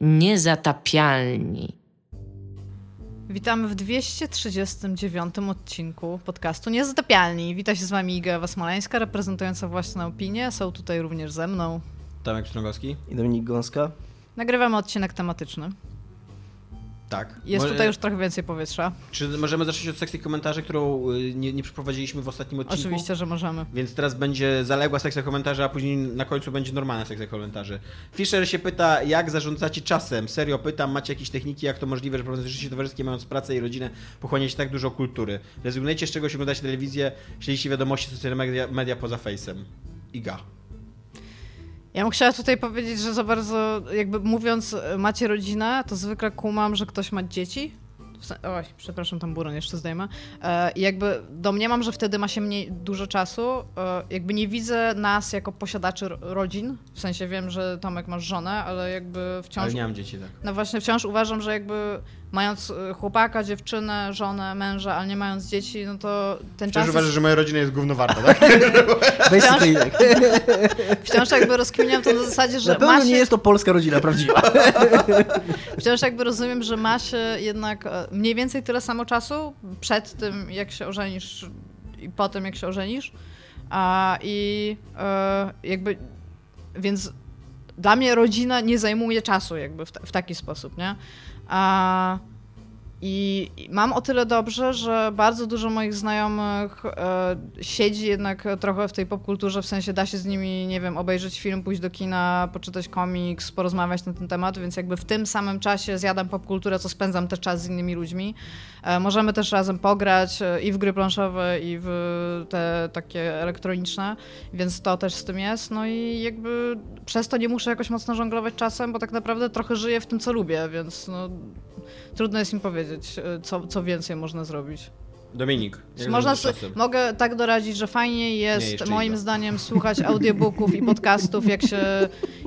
Niezatapialni. Witamy w 239 odcinku podcastu Niezatapialni. Wita się z wami Iga Wasmolańska, reprezentująca własną opinię. Są tutaj również ze mną Tomek Pstrągowski. I Dominik Gąska. Nagrywamy odcinek tematyczny. Tak. Jest Może- tutaj już trochę więcej powietrza. Czy możemy zacząć od sekcji komentarzy, którą y, nie, nie przeprowadziliśmy w ostatnim odcinku? Oczywiście, że możemy. Więc teraz będzie zaległa sekcja komentarzy, a później na końcu będzie normalna sekcja komentarzy. Fischer się pyta, jak zarządzacie czasem? Serio pytam, macie jakieś techniki, jak to możliwe, że prowadząc życie towarzyskie, mając pracę i rodzinę, pochłaniacie tak dużo kultury? Rezygnujecie z czegoś, oglądacie telewizję, śledzicie wiadomości, socjalne media, media poza fejsem. Iga. Ja bym chciała tutaj powiedzieć, że za bardzo, jakby mówiąc, e, macie rodzinę, to zwykle kumam, że ktoś ma dzieci. Oj, przepraszam, tam buron jeszcze zdejmę. E, I jakby domniemam, że wtedy ma się mniej dużo czasu. E, jakby nie widzę nas jako posiadaczy ro- rodzin. W sensie wiem, że Tomek masz żonę, ale jakby wciąż. Ale nie mam dzieci, tak. No właśnie, wciąż uważam, że jakby mając e, chłopaka, dziewczynę, żonę, męża, ale nie mając dzieci, no to ten czas. Wciąż uważasz, Jest, że moja rodzina jest gównowarta, tak? Basically tak. wciąż jakby rozkminiam to na zasadzie, że Na pewno ma się... nie jest to polska rodzina prawdziwa. Wciąż jakby rozumiem, że ma się jednak e, mniej więcej tyle samo czasu przed tym, jak się ożenisz i po tym, jak się ożenisz. A, I e, jakby, więc dla mnie rodzina nie zajmuje czasu jakby w, ta- w taki sposób, nie? I mam o tyle dobrze, że bardzo dużo moich znajomych e, siedzi jednak trochę w tej popkulturze, w sensie da się z nimi, nie wiem, obejrzeć film, pójść do kina, poczytać komiks, porozmawiać na ten temat, więc jakby w tym samym czasie zjadam popkulturę, co spędzam też czas z innymi ludźmi. E, możemy też razem pograć e, i w gry planszowe, i w te takie elektroniczne, więc to też z tym jest. No i jakby przez to nie muszę jakoś mocno żonglować czasem, bo tak naprawdę trochę żyję w tym, co lubię, więc no, trudno jest im powiedzieć, e, co, co więcej można zrobić. Dominik. Można mogę tak doradzić, że fajnie Nie, jest jeszcze moim Iga. zdaniem słuchać audiobooków i podcastów, jak się,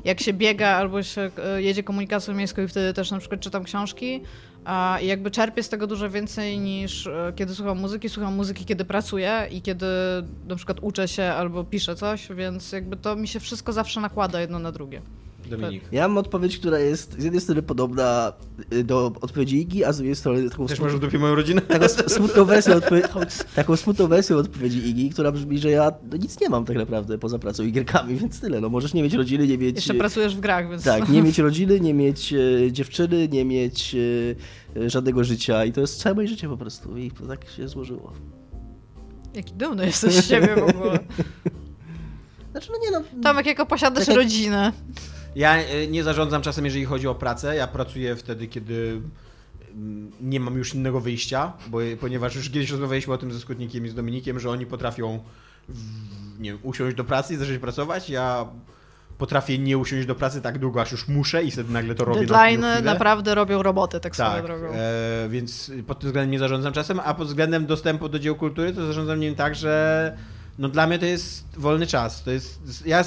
jak się biega albo się e, jedzie komunikacją miejską i wtedy też na przykład czytam książki. A i jakby czerpię z tego dużo więcej niż e, kiedy słucham muzyki. Słucham muzyki, kiedy pracuję i kiedy na przykład uczę się albo piszę coś, więc jakby to mi się wszystko zawsze nakłada jedno na drugie. Dominik. Ja mam odpowiedź, która jest z jednej strony podobna y, do odpowiedzi Igi, a z drugiej strony taką, Też smut... masz moją rodzinę? taką smutną, wersję taką smutną wersję odpowiedzi Igi, która brzmi, że ja no, nic nie mam tak naprawdę poza pracą i gierkami, więc tyle. No, możesz nie mieć rodziny, nie mieć... Jeszcze pracujesz w grach, więc... Tak, nie mieć rodziny, nie mieć e, dziewczyny, nie mieć żadnego życia i to jest całe moje życie po prostu i to tak się złożyło. Jaki dumny jesteś z siebie w ogóle. Znaczy no nie no... Tomek, jako posiadasz Tak jak- rodzinę. Ja e, nie zarządzam czasem, jeżeli chodzi o pracę. Ja pracuję wtedy, kiedy mm, nie mam już innego wyjścia, bo, ponieważ już kiedyś rozmawialiśmy o tym ze Skutnikiem i z Dominikiem, że oni potrafią nie wiem, usiąść do pracy i zacząć pracować. Ja potrafię nie usiąść do pracy tak długo, aż już muszę i wtedy nagle to robię na Deadline chwilę. naprawdę robią roboty, tak, swoją Tak, drogą. e, więc pod tym względem nie zarządzam czasem, a pod względem dostępu do dzieł kultury to zarządzam nim tak, że no dla mnie to jest wolny czas. To jest, ja,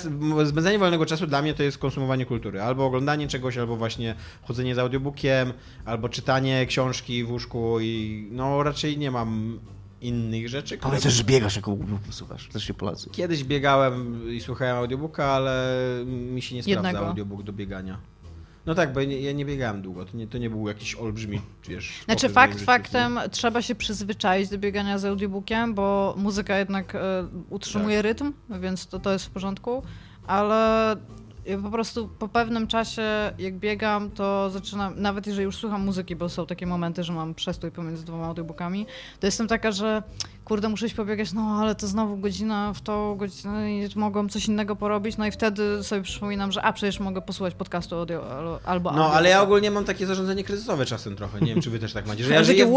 spędzanie wolnego czasu dla mnie to jest konsumowanie kultury. Albo oglądanie czegoś, albo właśnie chodzenie z audiobookiem, albo czytanie książki w łóżku i no raczej nie mam innych rzeczy. które- Powiedz, że biegasz jako głupi posłuchasz, też się Polacy. Kiedyś biegałem i słuchałem audiobooka, ale mi się nie sprawdza Jednego. audiobook do biegania. No tak, bo ja nie, ja nie biegałem długo. To nie, to nie był jakiś olbrzymi, wiesz... Znaczy fakt faktem trzeba się przyzwyczaić do biegania z audiobookiem, bo muzyka jednak e, utrzymuje rytm, więc to, to jest w porządku, ale ja po prostu po pewnym czasie jak biegam, to zaczynam, nawet jeżeli już słucham muzyki, bo są takie momenty, że mam przestój pomiędzy dwoma audiobookami, to jestem taka, że kurde, muszę iść pobiegać, no ale to znowu godzina w to, godzinę i mogłam coś innego porobić, no i wtedy sobie przypominam, że a przecież mogę posłuchać podcastu audio, albo- albo No, ale ja ogólnie mam takie zarządzanie kryzysowe czasem trochę. Nie wiem, czy wy też tak macie. Że ja żyję w,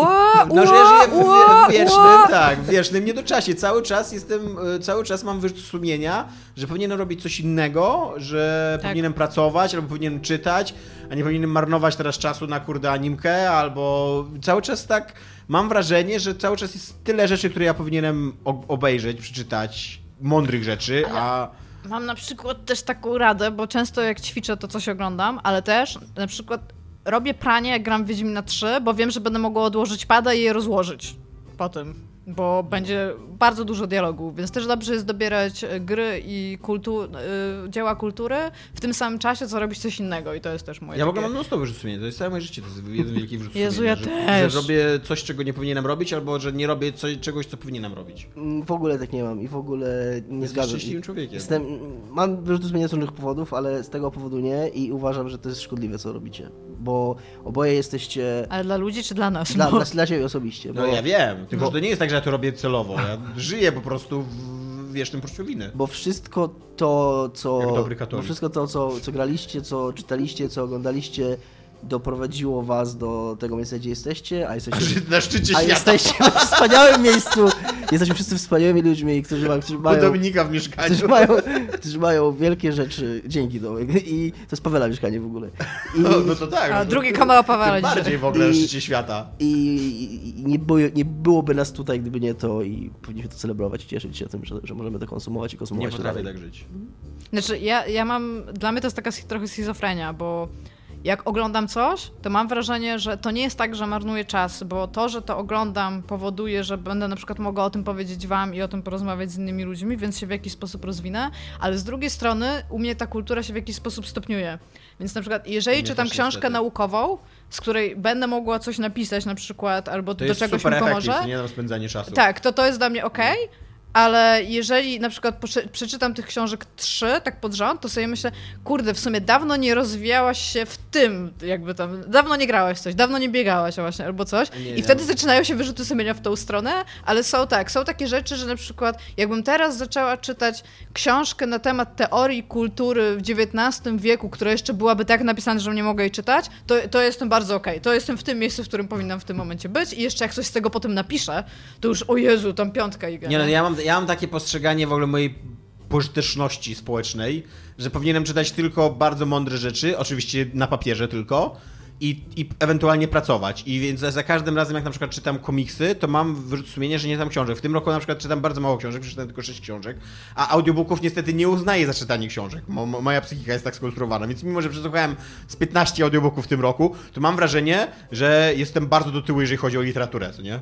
no, że ja żyję w, wiecznym, tak, w wiecznym niedoczasie. Cały czas jestem, y, cały czas mam wyrzut sumienia, że powinienem robić coś innego, że Tak. powinienem pracować, albo powinienem czytać, a nie powinienem marnować teraz czasu na kurde animkę, albo cały czas tak mam wrażenie, że cały czas jest tyle rzeczy, które ja powinienem obejrzeć, przeczytać, mądrych rzeczy, a... Mam na przykład też taką radę, bo często jak ćwiczę, to coś oglądam, ale też na przykład robię pranie, jak gram w Wiedźmina 3, bo wiem, że będę mogła odłożyć pada i je rozłożyć po tym. Bo będzie bardzo dużo dialogu, więc też dobrze jest dobierać e, gry i kultu, y, dzieła kultury w tym samym czasie, co robić coś innego i to jest też moje Ja w ogóle takie... mam non-stop wyrzut sumienia, to jest całe moje życie, to jest jeden wielki wyrzut Jezu, ja że, też. że robię coś, czego nie powinienem robić, albo że nie robię coś, czegoś, co powinienem robić. Mm, W ogóle tak nie mam i w ogóle nie Jesteś zgadzam szczęśliwym człowiekiem. Jestem, mam wyrzuty sumienia z różnych powodów, ale z tego powodu nie i uważam, że to jest szkodliwe, co robicie. Bo oboje jesteście Ale dla ludzi czy dla nas? dla, Bo- dla, dla ciebie osobiście. No bo, ja wiem, tylko bo- to nie jest tak, że ja to robię celowo, ja żyję po prostu w wiecznym poczuciu winy. Bo wszystko to, co. Jak dobry katolik. Bo wszystko to, co, co graliście, co czytaliście, co oglądaliście, doprowadziło was do tego miejsca, gdzie jesteście, a jesteście. Na szczycie A świata. jesteście we wspaniałym miejscu. Jesteśmy wszyscy wspaniałymi ludźmi, którzy, ma, którzy U mają. Dominika w mieszkaniu. Którzy mają, którzy mają wielkie rzeczy dzięki Domek. I to jest Pawela mieszkanie w ogóle. I, No, no to tak. A no drugie Kamala Pawela bardziej w ogóle na szczycie świata. i, i nie, było, nie byłoby nas tutaj, gdyby nie to i powinniśmy to celebrować i cieszyć się tym, że, że możemy to konsumować i Nie konsumować to potrafię dalej. tak żyć. Znaczy, ja, ja mam. Dla mnie to jest taka trochę schizofrenia, bo jak oglądam coś, to mam wrażenie, że to nie jest tak, że marnuję czas, bo to, że to oglądam, powoduje, że będę na przykład mogła o tym powiedzieć wam i o tym porozmawiać z innymi ludźmi, więc się w jakiś sposób rozwinę, ale z drugiej strony u mnie ta kultura się w jakiś sposób stopniuje. Więc na przykład, jeżeli czytam książkę niestety. naukową, z której będę mogła coś napisać na przykład, albo To do jest czegoś super mi pomoże, nie na spędzanie czasu. tak, to to jest dla mnie ok, ale jeżeli na przykład przeczytam tych książek trzy, tak pod rząd, to sobie myślę, kurde, w sumie dawno nie rozwijałaś się w tym, jakby tam, dawno nie grałaś coś, dawno nie biegałaś właśnie, albo coś. Nie, I nie. wtedy zaczynają się wyrzuty sumienia w tą stronę, ale są tak, są takie rzeczy, że na przykład jakbym teraz zaczęła czytać książkę na temat teorii kultury w XIX wieku, która jeszcze byłaby tak napisana, że nie mogę jej czytać, to, to jestem bardzo okej. To jestem w tym miejscu, w którym powinnam w tym momencie być i jeszcze jak coś z tego potem napiszę, to już o Jezu, tam piątka iga. Nie no, ja mam, ja mam takie postrzeganie w ogóle mojej pożyteczności społecznej, że powinienem czytać tylko bardzo mądre rzeczy, oczywiście na papierze tylko, i, i ewentualnie pracować. I więc za, za każdym razem, jak na przykład czytam komiksy, to mam wyrzut że nie czytam książek. W tym roku na przykład czytam bardzo mało książek, przeczytałem tylko 6 książek, a audiobooków niestety nie uznaję za czytanie książek. Mo, moja psychika jest tak skonstruowana, więc mimo, że przesłuchałem z 15 audiobooków w tym roku, to mam wrażenie, że jestem bardzo do tyłu, jeżeli chodzi o literaturę, co nie?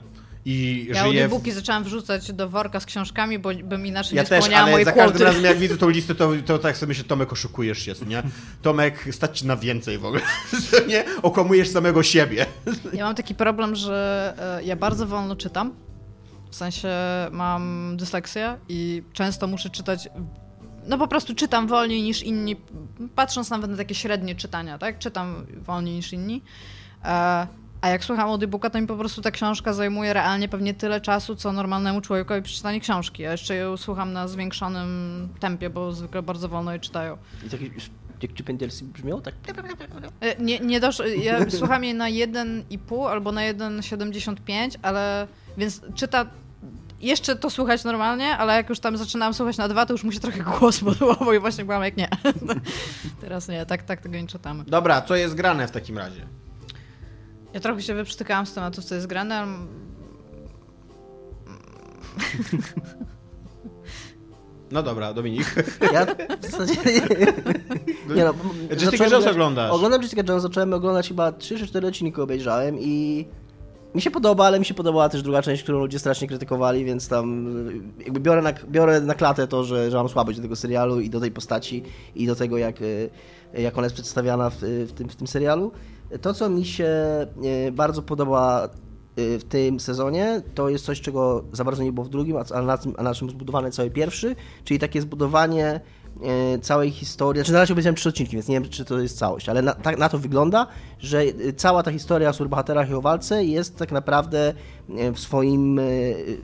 I Ja żyję w- audiobooki zaczęłam wrzucać do worka z książkami, bo bym inaczej ja nie też, ale mojej za każdym razem jak widzę tą listę, to, to tak sobie myślę, Tomek, oszukujesz się, nie? Tomek, stać ci na więcej w ogóle, nie? Okłamujesz samego siebie. Ja mam taki problem, że e, ja bardzo wolno czytam. W sensie mam dysleksję i często muszę czytać. No po prostu czytam wolniej niż inni, patrząc nawet na takie średnie czytania, tak? Czytam wolniej niż inni. A jak słucham audiobooka, to mi po prostu ta książka zajmuje realnie pewnie tyle czasu, co normalnemu człowiekowi przeczytanie książki. Ja jeszcze ją słucham na zwiększonym tempie, bo zwykle bardzo wolno je czytają. I tak jak Chip and Dale brzmiało? Tak. E, Nie, nie dosz... Ja słucham jej na 1,5 albo na 1,75, ale więc czyta. Jeszcze to słuchać normalnie, ale jak już tam zaczynałam słuchać na dwa, to już mu się trochę głos modułował i właśnie byłam jak nie. Teraz nie, tak, tak tego nie czytamy. Dobra, co jest grane w takim razie? Ja trochę się wyprztykałam z tematów, co jest grane, ale... No dobra, Dominik. Ja w zasadzie... Nie no, Jessica Jones grać- oglądasz. Oglądam Jessica Jones, zacząłem oglądać chyba 3 czy 4 odcinki obejrzałem i mi się podoba, ale mi się podobała też druga część, którą ludzie strasznie krytykowali, więc tam y, jakby biorę na, biorę na klatę to, że, że mam słabość do tego serialu i do tej postaci i do tego, jak, y, jak ona jest przedstawiana w, w, tym, w tym serialu. To, co mi się y, bardzo podoba y, w tym sezonie, to jest coś, czego za bardzo nie było w drugim, a- na, tym, a czym zbudowany cały pierwszy, czyli takie zbudowanie e, całej historii. Znaczy na razie obejrzałem trzy odcinki, więc nie wiem, czy to jest całość, ale na, tak, na to wygląda, że e, cała ta historia o superbohaterach i o walce jest tak naprawdę e, w swoim e,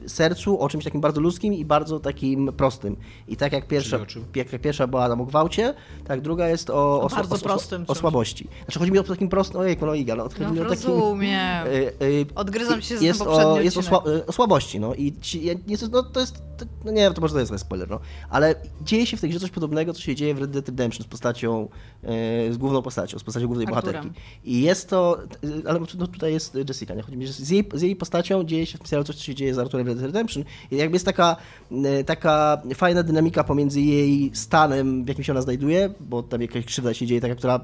sercu o czymś takim bardzo ludzkim i bardzo takim prostym. I tak jak pierwsza, o jak pierwsza była tam o gwałcie, tak druga jest o, o, bardzo o, prostym o, o czymś. słabości. Znaczy chodzi mi o takim prostym, ojej, no Iga, no, chodzi No mi o takim... rozumiem. e, e, Odgryzam się z jest o, jest o, sła, o słabości, no i ci, ja, nie, no, to jest, to, no nie wiem, to może to jest spoiler, no, ale dzieje się w tej grze coś podobnego, co się dzieje w Red Dead Redemption z postacią, e, z główną postacią, z postacią głównej Arturem. bohaterki. I jest to, e, ale no, tutaj jest Jessica, nie chodzi mi, że z jej, z jej postacią dzieje się w coś, co się dzieje z Arturem w Red Dead Redemption i jakby jest taka, e, taka fajna dynamika pomiędzy jej stanem, w jakim się ona znajduje, bo tam jakaś krzywda się dzieje, taka, która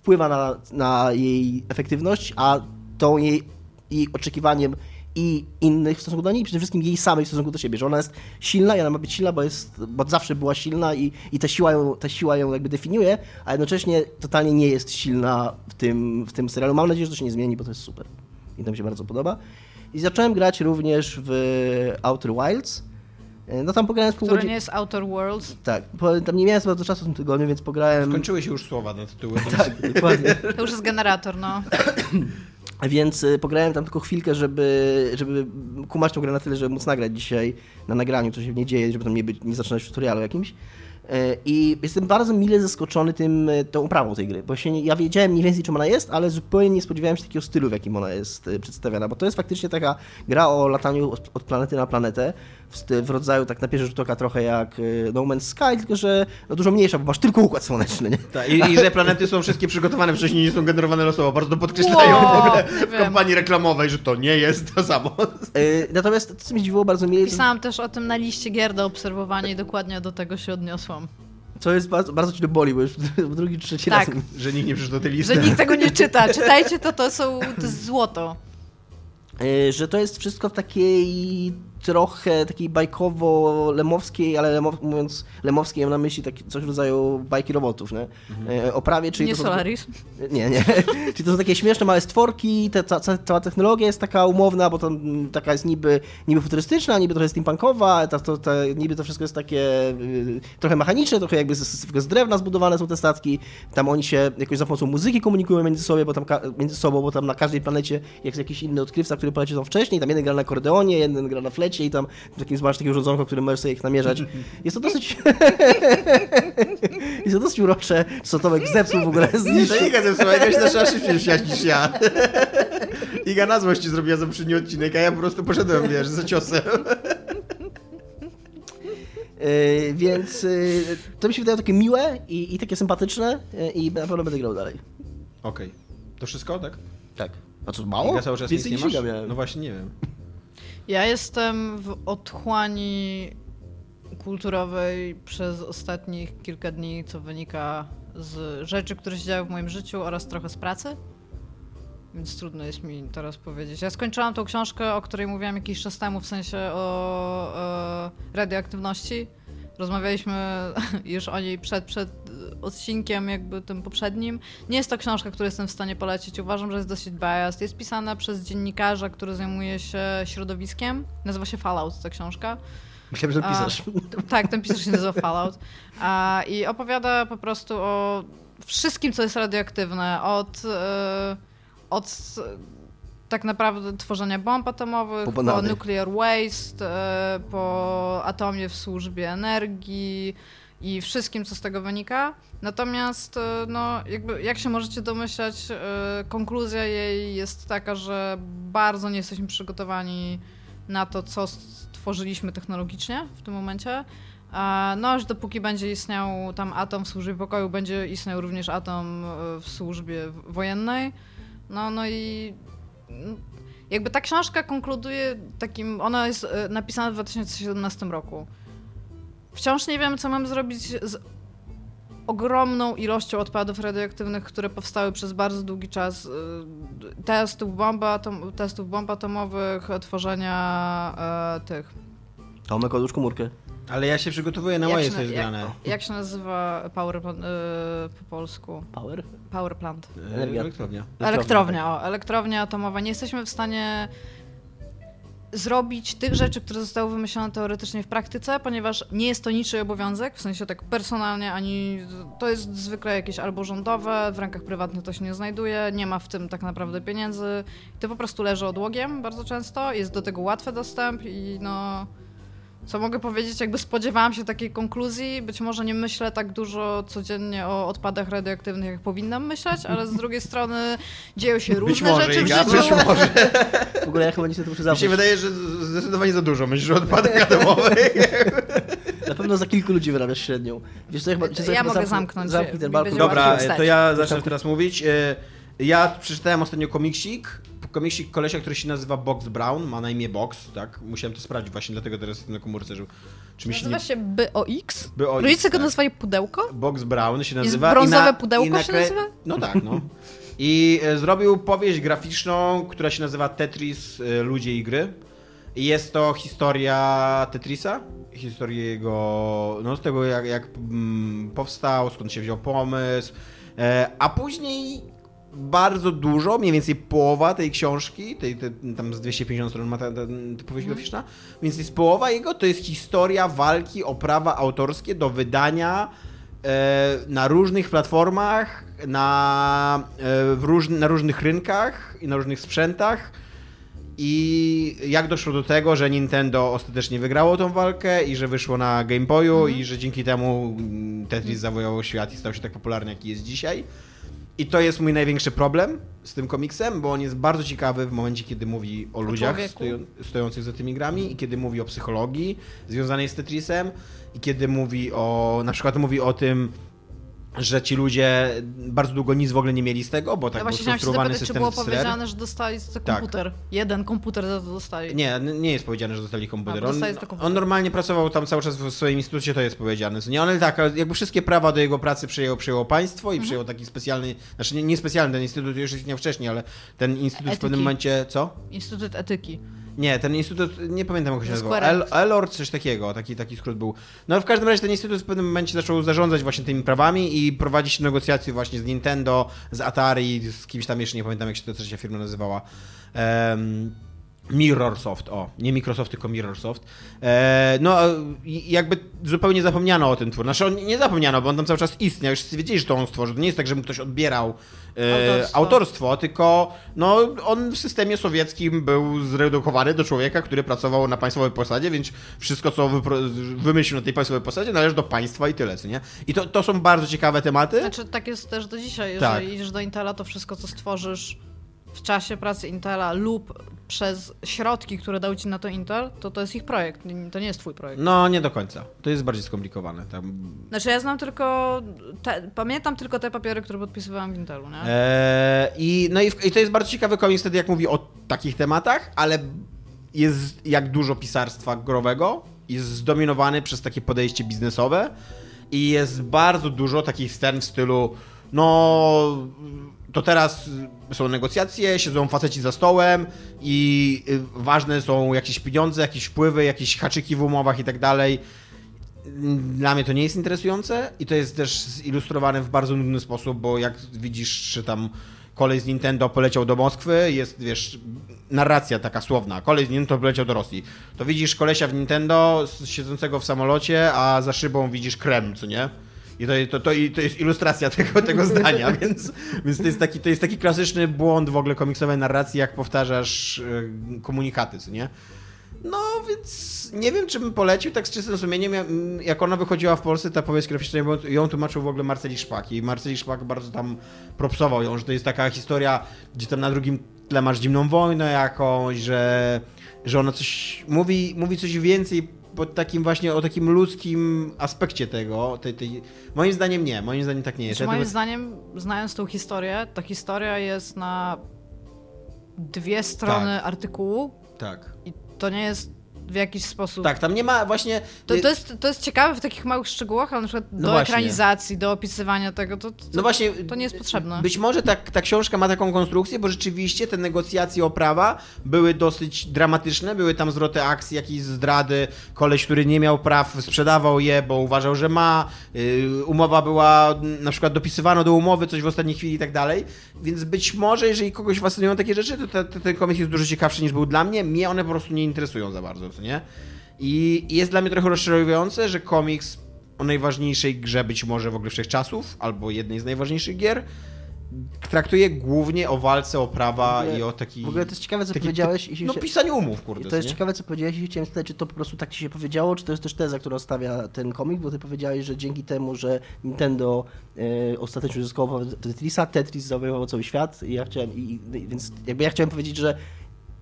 wpływa na, na jej efektywność, a tą jej, jej oczekiwaniem i innych w stosunku do niej, przede wszystkim jej samej w stosunku do siebie, że ona jest silna i ona ma być silna, bo, jest, bo zawsze była silna i, i ta, siła ją, ta siła ją jakby definiuje, a jednocześnie totalnie nie jest silna w tym, w tym serialu. Mam nadzieję, że to się nie zmieni, bo to jest super. I to mi się bardzo podoba. I zacząłem grać również w Outer Wilds. No tam pograłem z pół godziny. nie jest Outer Worlds. Tak, tam nie miałem za bardzo czasu w tym tygodniu, więc pograłem... Skończyły się już słowa na tytuły. Tak, dokładnie. To już jest generator, no. Więc y, pograłem tam tylko chwilkę, żeby, żeby kumać tą grę na tyle, żeby móc nagrać dzisiaj na nagraniu, co się nie dzieje, żeby tam nie, być, nie zaczynać w tutorialu jakimś. Y, I jestem bardzo mile zaskoczony tym, y, tą oprawą tej gry, bo się nie, ja wiedziałem mniej więcej czym ona jest, ale zupełnie nie spodziewałem się takiego stylu, w jakim ona jest przedstawiana, bo to jest faktycznie taka gra o lataniu od planety na planetę, w, w rodzaju tak na pierwszy rzut oka trochę jak y, No Man's Sky, tylko że no, dużo mniejsza, bo masz tylko układ słoneczny, nie? Tak, i, I że planety są wszystkie przygotowane wcześniej, nie są generowane losowo. Bardzo to podkreślają Wow, w ogóle w wiem. kampanii reklamowej, że to nie jest to samo. Y, Natomiast to, co mnie dziwiło bardzo mile, to, Pisałam też o tym na liście gier do obserwowania i dokładnie do tego się odniosłam. co jest bardzo, bardzo cię boli, bo już drugi, trzeci Tak. raz Że nikt nie przeczytał tej listy. Że nikt tego nie czyta. Czytajcie to, to są to jest złoto. Y, że to jest wszystko w takiej trochę takiej bajkowo-lemowskiej, ale lemow, mówiąc lemowskiej mam na myśli taki coś w rodzaju bajki robotów, nie? Y, Oprawie, czyli Nie to są, Solaris. Nie, nie. czyli to są takie śmieszne małe stworki, te, ca, cała technologia jest taka umowna, bo to mm, taka jest niby, niby futurystyczna, niby trochę steampunkowa, ta, to, ta, niby to wszystko jest takie y, trochę mechaniczne, trochę jakby z, z, z drewna zbudowane są te statki. Tam oni się jakoś za pomocą muzyki komunikują między sobą, bo tam, ka- między sobą, bo tam na każdej planecie jest jakiś inny odkrywca, który poleciał tam wcześniej, tam jeden gra na akordeonie, jeden gra na flecie i tam takim masz takie urządzonko, którym możesz sobie ich namierzać. Jest to dosyć... jest to dosyć urocze, co Tomek zepsuł w ogóle. Zniszczył. To Iga zepsuła, Iga się zaczęła szybciej śmiać niż ja. Iga na złość ci zrobiła za poprzedni odcinek, a ja po prostu poszedłem, wiesz, za ciosem. Yy, więc yy, to mi się wydaje takie miłe i, i takie sympatyczne yy, i na pewno będę grał dalej. Okej. To wszystko, tak? Tak. A co, mało? Iga cały czas Więcej nic nie masz? miałem. No właśnie, nie wiem. Ja jestem w otchłani kulturowej przez ostatnich kilka dni, co wynika z rzeczy, które się działy w moim życiu oraz trochę z pracy. Więc trudno jest mi teraz powiedzieć. Ja skończyłam tą książkę, o której mówiłam jakiś czas temu, w sensie o, e, radioaktywności. Rozmawialiśmy już o niej przed, przed odcinkiem, jakby tym poprzednim. Nie jest to książka, którą jestem w stanie polecić. Uważam, że jest dosyć biased. Jest pisana przez dziennikarza, który zajmuje się środowiskiem. Nazywa się Fallout ta książka. Myślałem, że A, pisasz. Tak, ten pisarz się nazywa Fallout. A, I opowiada po prostu o wszystkim, co jest radioaktywne. Od, e, od tak naprawdę tworzenia bomb atomowych, Po po, nuclear waste, e, po atomie w służbie energii i wszystkim, co z tego wynika. Natomiast, e, no, jakby, jak się możecie domyślać, e, konkluzja jej jest taka, że bardzo nie jesteśmy przygotowani na to, co stworzyliśmy technologicznie w tym momencie. No, aż dopóki będzie istniał tam atom w służbie pokoju, będzie istniał również atom w służbie wojennej. No, no i jakby ta książka konkluduje takim, ona jest e, napisana w 2017 roku. Wciąż nie wiemy, co mamy zrobić z ogromną ilością odpadów radioaktywnych, które powstały przez bardzo długi czas y, testów bomb, atom, testów bomb atomowych, tworzenia e, tych. Tomek, odłóż komórkę. Ale ja się przygotowuję na Jak moje się, sobie jak, zgrane. jak się nazywa power plant, y, po polsku? Power? Power plant. Energia. Elektrownia. Elektrownia, o, elektrownia atomowa. Nie jesteśmy w stanie zrobić tych rzeczy, które zostały wymyślone teoretycznie w praktyce, ponieważ nie jest to niczyj obowiązek, w sensie tak personalnie, ani to jest zwykle jakieś albo rządowe, w rękach prywatnych to się nie znajduje, nie ma w tym tak naprawdę pieniędzy. To po prostu leży odłogiem bardzo często, jest do tego łatwy dostęp i no... Co mogę powiedzieć, jakby spodziewałam się takiej konkluzji. Być może nie myślę tak dużo codziennie o odpadach radioaktywnych, jak powinnam myśleć, ale z drugiej strony dzieją się Być różne może, rzeczy w Iga, życiu. być może. W ogóle ja chyba niestety muszę Mi się zabrać. wydaje, że zdecydowanie za dużo myślisz o odpadach atomowych. Na pewno za kilku ludzi wyrabiasz średnią. Wiesz co, chyba, wiesz co, Ja chyba mogę zamknę- zamknąć, Zamknij ten balkon. Dobra, to ja zacznę teraz mówić. E, Ja przeczytałem ostatnio komiksik. Komiksik kolesia, który się nazywa Box Brown, ma na imię Box, tak? Musiałem to sprawdzić właśnie, dlatego teraz jestem na komórce, że czy mi się nie... Nazywa się BOX? BOX, Rodzice go tak. nazwali pudełko? Box Brown się nazywa. brązowe i na, pudełko na się nazywa? No tak, no. I e, zrobił powieść graficzną, która się nazywa Tetris e, Ludzie i Gry. I jest to historia Tetrisa, historia jego, no z tego jak, jak mm, powstał, skąd się wziął pomysł, e, a później bardzo dużo, mniej więcej połowa tej książki, tej, tej, tam z 250 stron ma ta, ta, ta powieść graficzna, więc jest połowa jego, to jest historia walki o prawa autorskie do wydania e, na różnych platformach, na, e, róż, na różnych rynkach i na różnych sprzętach. I jak doszło do tego, że Nintendo ostatecznie wygrało tą walkę i że wyszło na Game Boyu i że dzięki temu mm, Tetris zawojował świat i stał się tak popularny, jaki jest dzisiaj. I to jest mój największy problem z tym komiksem, bo on jest bardzo ciekawy w momencie, kiedy mówi o, ludziach stoją, stojących za tymi grami i kiedy mówi o psychologii związanej z Tetrisem i kiedy mówi o, na przykład mówi o tym, że ci ludzie bardzo długo nic w ogóle nie mieli z tego, bo tak Ja był skonstruowany zapytać, czy system było powiedziane, że dostali za Tak. komputer. Jeden komputer za to dostali. Nie, nie jest powiedziane, że dostali komputer. A, On, komputer. on normalnie pracował tam cały czas w swoim instytucie, to jest powiedziane. Nie, ale tak, jakby wszystkie prawa do jego pracy przejęło, przejęło państwo i Mhm. przejęło taki specjalny, znaczy nie, nie specjalny, ten instytut już istniał wcześniej, ale ten instytut w Etyki. pewnym momencie, co? Instytut Etyki. Nie, ten instytut, nie pamiętam jak się nazywał, Square El, Enix. Elord, coś takiego, taki, taki skrót był. No ale w każdym razie ten instytut w pewnym momencie zaczął zarządzać właśnie tymi prawami i prowadzić negocjacje właśnie z Nintendo, z Atari, z kimś tam jeszcze, nie pamiętam jak się ta trzecia firma nazywała. Em, Mirrorsoft, o, nie Microsoft, tylko Mirrorsoft. E, no, jakby zupełnie zapomniano o tym twórze. Znaczy, on nie zapomniano, bo on tam cały czas istniał, już wszyscy wiedzieli, że to on stworzył. To nie jest tak, że mu ktoś odbierał e, Autorstwo. autorstwo, tylko no, on w systemie sowieckim był zredukowany do człowieka, który pracował na państwowej posadzie, więc wszystko, co wymyślił na tej państwowej posadzie, należy do państwa i tyle, co nie? I to, to są bardzo ciekawe tematy. Znaczy, tak jest też do dzisiaj. Tak. Jeżeli idziesz do Intela, to wszystko, co stworzysz w czasie pracy Intela lub przez środki, które dał ci na to Intel, to to jest ich projekt. To nie jest twój projekt. No, nie do końca. To jest bardziej skomplikowane. Tam Znaczy, ja znam tylko. Te, pamiętam tylko te papiery, które podpisywałam w Intelu, nie? Eee, I, no i, w, i to jest bardzo ciekawy komiks wtedy, jak mówi o takich tematach, ale jest jak dużo pisarstwa growego, jest zdominowany przez takie podejście biznesowe i jest bardzo dużo takich scen w stylu no to teraz są negocjacje, siedzą faceci za stołem i y, ważne są jakieś pieniądze, jakieś wpływy, jakieś haczyki w umowach i tak dalej. Dla mnie to nie jest interesujące i to jest też zilustrowane w bardzo nudny sposób, bo jak widzisz, że tam kolej z Nintendo poleciał do Moskwy, jest, wiesz, narracja taka słowna, kolej z Nintendo poleciał do Rosji, to widzisz kolesia w Nintendo siedzącego w samolocie, a za szybą widzisz Kreml, co nie? I to, to, to, i to jest ilustracja tego, tego zdania, więc, więc to, jest taki, to jest taki klasyczny błąd w ogóle komiksowej narracji, jak powtarzasz y, komunikaty, co nie? No, więc nie wiem, czy bym polecił tak z czystym sumieniem. Mm, Jak ona wychodziła w Polsce, ta powieść graficzna, ją tłumaczył w ogóle Marceli Szpak i Marceli Szpak bardzo tam propsował ją, że to jest taka historia, gdzie tam na drugim tle masz zimną wojnę jakąś, że, że ona coś mówi, mówi coś więcej pod takim właśnie o takim ludzkim aspekcie tego. Tej, tej... Moim zdaniem nie, moim zdaniem tak nie jest. Znaczy, moim zdaniem, znając tą historię, ta historia jest na dwie strony artykułu Tak. i to nie jest w jakiś sposób. Tak, tam nie ma właśnie... To, to, jest, to jest ciekawe w takich małych szczegółach, ale na przykład No do właśnie. ekranizacji, do opisywania tego, to, to, No właśnie. to nie jest potrzebne. Być może ta, ta książka ma taką konstrukcję, bo rzeczywiście te negocjacje o prawa były dosyć dramatyczne. Były tam zwroty akcji, jakieś zdrady. Koleś, który nie miał praw, sprzedawał je, bo uważał, że ma. Yy, umowa była, na przykład dopisywano do umowy coś w ostatniej chwili i tak dalej. Więc być może, jeżeli kogoś fascynują takie rzeczy, to te, te, ten komiks jest dużo ciekawszy niż był dla mnie. Mnie one po prostu nie interesują za bardzo, co nie? I jest dla mnie trochę rozczarowujące, że komiks o najważniejszej grze być może w ogóle wszechczasów, albo jednej z najważniejszych gier, traktuje głównie o walce o prawa ogóle- i o taki... W ogóle to jest ciekawe, co taki- powiedziałeś. i No pisaniu umów, kurde. to jest nie? ciekawe, co powiedziałeś i chciałem spytać, czy to po prostu tak ci się powiedziało, czy to jest też teza, którą stawia ten komik, bo ty powiedziałeś, że dzięki temu, że Nintendo e, ostatecznie uzyskało Tetrisa, Tetris zawojował cały świat i ja chciałem, i, i, więc jakby ja chciałem powiedzieć, że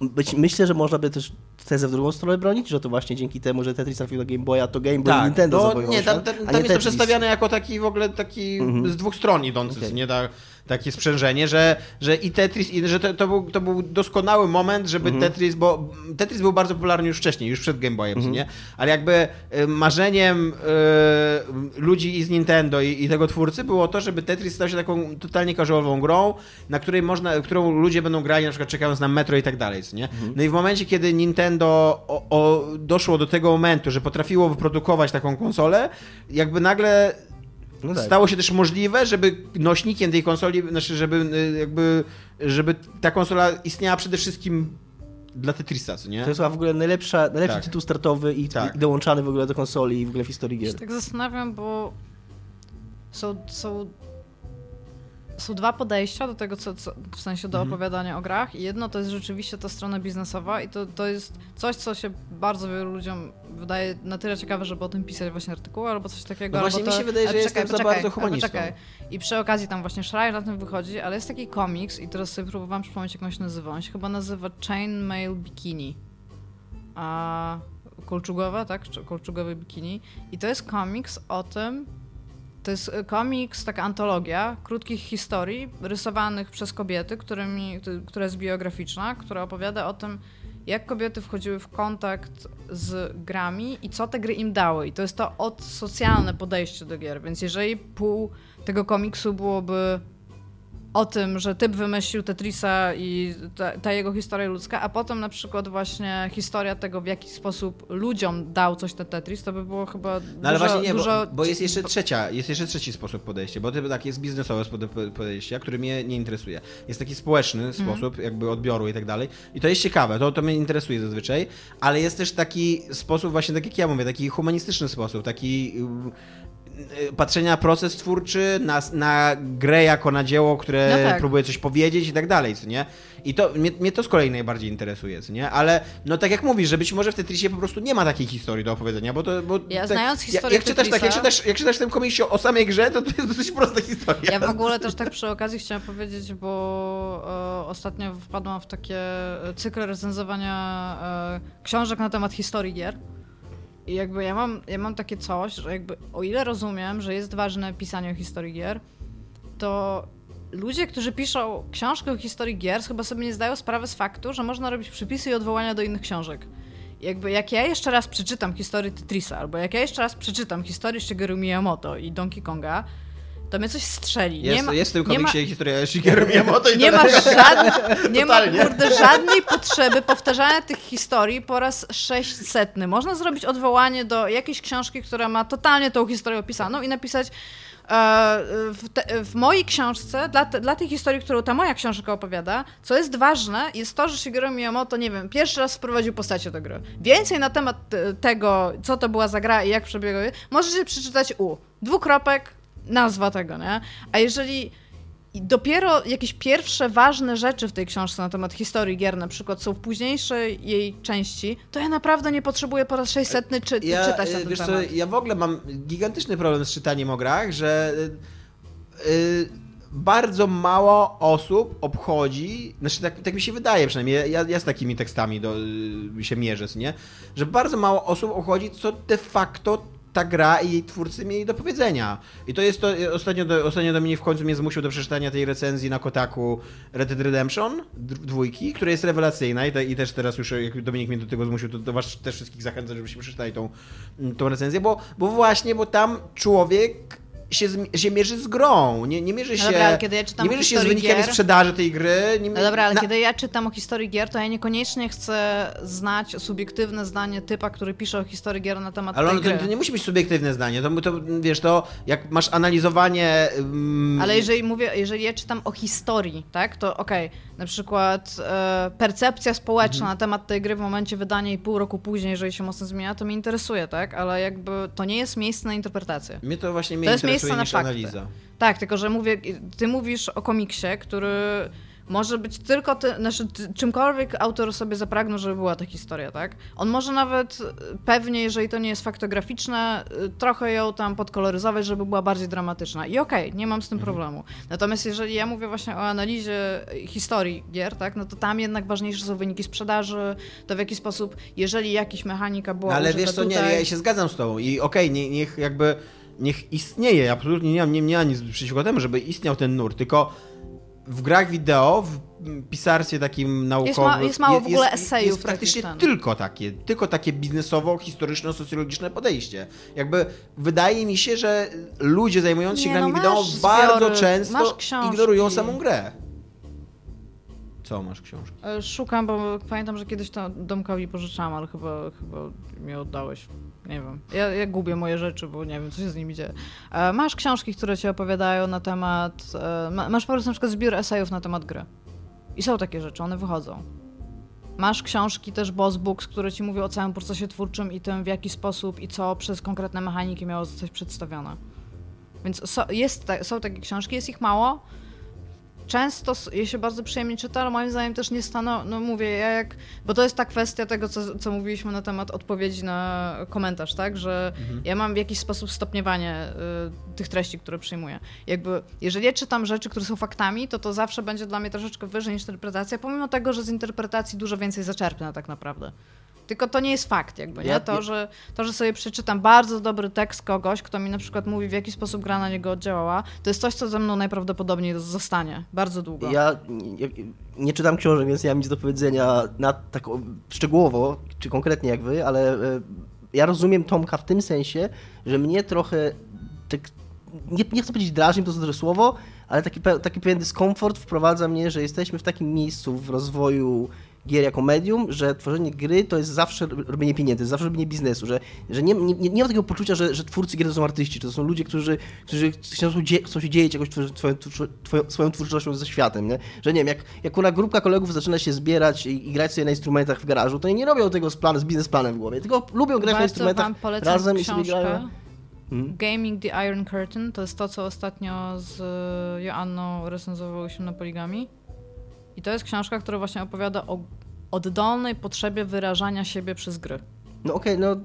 być, myślę, że można by też tezę w drugą stronę bronić, że to właśnie dzięki temu, że Tetris trafił do Game Boya, to Game Boy Tak, Nintendo zawojował nie, tam, tam, tam jest to przedstawiane jako taki w ogóle taki Mhm. z dwóch stron idący, Okej. nie da, takie sprzężenie, że, że i Tetris, i, że to, to, był, to był doskonały moment, żeby Mhm. Tetris, bo Tetris był bardzo popularny już wcześniej, już przed Game Boyem, Mhm. nie? Ale jakby y, marzeniem y, ludzi i z Nintendo i, i tego twórcy było to, żeby Tetris stał się taką totalnie casualową grą, na której można, którą ludzie będą grali na przykład czekając na metro i tak dalej, nie? Mhm. No i w momencie, kiedy Nintendo o, o, doszło do tego momentu, że potrafiło wyprodukować taką konsolę, jakby nagle No tak. stało się też możliwe, żeby nośnikiem tej konsoli, znaczy żeby y, jakby, żeby ta konsola istniała przede wszystkim dla Tetrisa, co nie? To jest w ogóle najlepsza, najlepszy Tak. tytuł startowy i, Tak. i dołączany w ogóle do konsoli i w ogóle w historii Ja gier. się tak zastanawiam, bo są, są, są dwa podejścia do tego, co, co w sensie do Mhm. opowiadania o grach. I jedno to jest rzeczywiście ta strona biznesowa i to, to jest coś, co się bardzo wielu ludziom wydaje na tyle ciekawe, żeby o tym pisać właśnie artykuły albo coś takiego. No właśnie albo mi to... się wydaje, że jestem za poczekaj, bardzo humanistą. poczekaj. I przy okazji tam właśnie Schreier na tym wychodzi, ale jest taki komiks i teraz sobie próbowałam przypomnieć, jak on się nazywa. On się chyba nazywa Chainmail Bikini. A kolczugowe, tak? Czy Kolczugowe bikini. I to jest komiks o tym, to jest y, komiks, taka antologia krótkich historii rysowanych przez kobiety, którymi, która jest biograficzna, która opowiada o tym, jak kobiety wchodziły w kontakt z grami i co te gry im dały. I to jest to odsocjalne podejście do gier. Więc jeżeli pół tego komiksu byłoby o tym, że typ wymyślił Tetrisa i ta, ta jego historia ludzka, a potem na przykład właśnie historia tego, w jaki sposób ludziom dał coś ten Tetris, to by było chyba No ale dużo, właśnie nie, dużo... bo, bo jest jeszcze trzecia, jest jeszcze trzeci sposób podejścia, bo to tak jest biznesowe podejście, który mnie nie interesuje. Jest taki społeczny Mhm. sposób jakby odbioru i tak dalej i to jest ciekawe, to, to mnie interesuje zazwyczaj, ale jest też taki sposób właśnie, tak jak ja mówię, taki humanistyczny sposób, taki patrzenia na proces twórczy, na, na grę jako na dzieło, które No tak. próbuje coś powiedzieć i tak dalej, co nie? I to, mnie, mnie to z kolei najbardziej interesuje, co nie? Ale no tak jak mówisz, że być może w Tetrisie po prostu nie ma takiej historii do opowiedzenia, bo to... Bo Ja tak, znając historię jak czytasz, tak, jak, Tetrisa- czytasz, jak czytasz w tym komiksie o samej grze, to to jest dosyć prosta historia. Ja w ogóle też tak przy okazji chciałam powiedzieć, bo e, ostatnio wpadłam w takie e, cykle recenzowania e, książek na temat historii gier. I jakby ja mam, ja mam takie coś, że jakby o ile rozumiem, że jest ważne pisanie o historii gier, to ludzie, którzy piszą książkę o historii gier, chyba sobie nie zdają sprawy z faktu, że można robić przypisy i odwołania do innych książek. Jakby jak ja jeszcze raz przeczytam historię Tetrisa, albo jak ja jeszcze raz przeczytam historię Shigeru Miyamoto i Donkey Konga, to mnie coś strzeli. Jest, nie ma, jest w tym nie ma, komiksie historia Shigeru Miyamoto i nie ma, żadnej, nie ma kurde, żadnej potrzeby powtarzania tych historii po raz 600. Można zrobić odwołanie do jakiejś książki, która ma totalnie tą historię opisaną i napisać e, w, te, w mojej książce, dla, te, dla tej historii, którą ta moja książka opowiada, co jest ważne, jest to, że Shigeru Miyamoto, nie wiem, pierwszy raz wprowadził postacie do gry. Więcej na temat e, tego, co to była za gra i jak przebiegła, możecie przeczytać u. Dwukropek, nazwa tego, nie? A jeżeli dopiero jakieś pierwsze ważne rzeczy w tej książce na temat historii gier na przykład są w późniejszej jej części, to ja naprawdę nie potrzebuję po raz 600 czy, ja, czytać na ten wiesz co, temat. ja w ogóle mam gigantyczny problem z czytaniem o grach, że y, y, bardzo mało osób obchodzi, znaczy tak, tak mi się wydaje przynajmniej, ja, ja z takimi tekstami do, y, się mierzę, nie? że bardzo mało osób obchodzi, co de facto ta gra i jej twórcy mieli do powiedzenia. I to jest to, ostatnio, do, ostatnio Dominik w końcu mnie zmusił do przeczytania tej recenzji na Kotaku Red Dead Redemption dwójki, która jest rewelacyjna i, te, i też teraz już, jak Dominik mnie do tego zmusił, to do was też wszystkich zachęcam, żebyście przeczytali tą, tą recenzję, bo, bo właśnie, bo tam człowiek się, się mierzy z grą, nie, nie mierzy No się, dobra, ale ja nie mierzy się z wynikami gier- sprzedaży tej gry. Nie, No dobra, ale na- kiedy ja czytam o historii gier, to ja niekoniecznie chcę znać subiektywne zdanie typa, który pisze o historii gier na temat Ale tej ono, to, gry. to nie musi być subiektywne zdanie, to, to wiesz, to jak masz analizowanie... mm, Ale jeżeli mówię, jeżeli ja czytam o historii, tak, to okej, na przykład e, percepcja społeczna Mhm. na temat tej gry w momencie wydania i pół roku później, jeżeli się mocno zmienia, to mnie interesuje, tak, ale jakby to nie jest miejsce na interpretację. Mnie to właśnie mnie To miejsce na fakty. analiza. Tak, tylko że mówię, ty mówisz o komiksie, który może być tylko ty, znaczy, czymkolwiek autor sobie zapragnął, żeby była ta historia, tak? On może nawet y, pewnie, jeżeli to nie jest faktograficzne, y, trochę ją tam podkoloryzować, żeby była bardziej dramatyczna. I okej, nie mam z tym problemu. Natomiast jeżeli ja mówię właśnie o analizie historii gier, tak, no to tam jednak ważniejsze są wyniki sprzedaży, to w jaki sposób, jeżeli jakiś mechanika była No, ale wiesz co, nie, tutaj, ja się zgadzam z tobą i okej, nie, niech jakby, niech istnieje, absolutnie nie mam, nie, nie mam nic przeciwko temu, żeby istniał ten nurt, tylko w grach wideo, w pisarstwie takim naukowym... Jest, ma, jest mało w ogóle esejów. Jest praktycznie takich, tylko takie, tylko takie biznesowo-historyczno-socjologiczne podejście. Jakby wydaje mi się, że ludzie zajmujący się Nie, grami no wideo bardzo zbiory, masz często ignorują samą grę. Co masz książki? E, Szukam, bo pamiętam, że kiedyś to Domkowi pożyczałam, ale chyba, chyba mi oddałeś. Nie wiem. Ja, ja gubię moje rzeczy, bo nie wiem, co się z nimi dzieje. E, Masz książki, które ci opowiadają na temat... e, ma- Masz po prostu na przykład zbiór esejów na temat gry. I są takie rzeczy, one wychodzą. Masz książki też Boss Books, które ci mówią o całym procesie twórczym i tym, w jaki sposób i co przez konkretne mechaniki miało zostać przedstawione. Więc so, jest są takie książki, jest ich mało. Często je się bardzo przyjemnie czyta, ale moim zdaniem też nie stanowi, no mówię, ja jak, bo to jest ta kwestia tego, co, co mówiliśmy na temat odpowiedzi na komentarz, tak, że ja mam w jakiś sposób stopniowanie y, tych treści, które przyjmuję. Jakby, jeżeli ja czytam rzeczy, które są faktami, to to zawsze będzie dla mnie troszeczkę wyżej niż interpretacja, pomimo tego, że z interpretacji dużo więcej zaczerpnę tak naprawdę. Tylko to nie jest fakt, jakby, nie? To, że, to, że sobie przeczytam bardzo dobry tekst kogoś, kto mi na przykład mówi, w jaki sposób gra na niego oddziałała, to jest coś, co ze mną najprawdopodobniej zostanie bardzo długo. Ja nie, nie czytam książek, więc nie mam nic do powiedzenia na, tak szczegółowo, czy konkretnie jak wy, ale e, ja rozumiem Tomka w tym sensie, że mnie trochę tak, nie, nie chcę powiedzieć drażni, to złe słowo, ale taki, taki pewien dyskomfort wprowadza mnie, że jesteśmy w takim miejscu w rozwoju gier jako medium, że tworzenie gry to jest zawsze robienie pieniędzy, jest zawsze robienie biznesu, że, że nie, nie, nie ma takiego poczucia, że, że twórcy gier to są artyści, to są ludzie, którzy, którzy chcą, chcą się dzielić jakoś twoją, twoją, swoją twórczością ze światem, nie? że nie wiem, jak, jak kuna grupka kolegów zaczyna się zbierać i, i grać sobie na instrumentach w garażu, to nie robią tego z, plan, z biznesplanem w głowie, tylko lubią grać na Bardzo instrumentach wam polecam razem i książkę sobie grają. Hmm? Gaming the Iron Curtain. To jest to, co ostatnio z Joanną recenzowałyśmy na Poligami. I to jest książka, która właśnie opowiada o oddolnej potrzebie wyrażania siebie przez gry. No okej, no,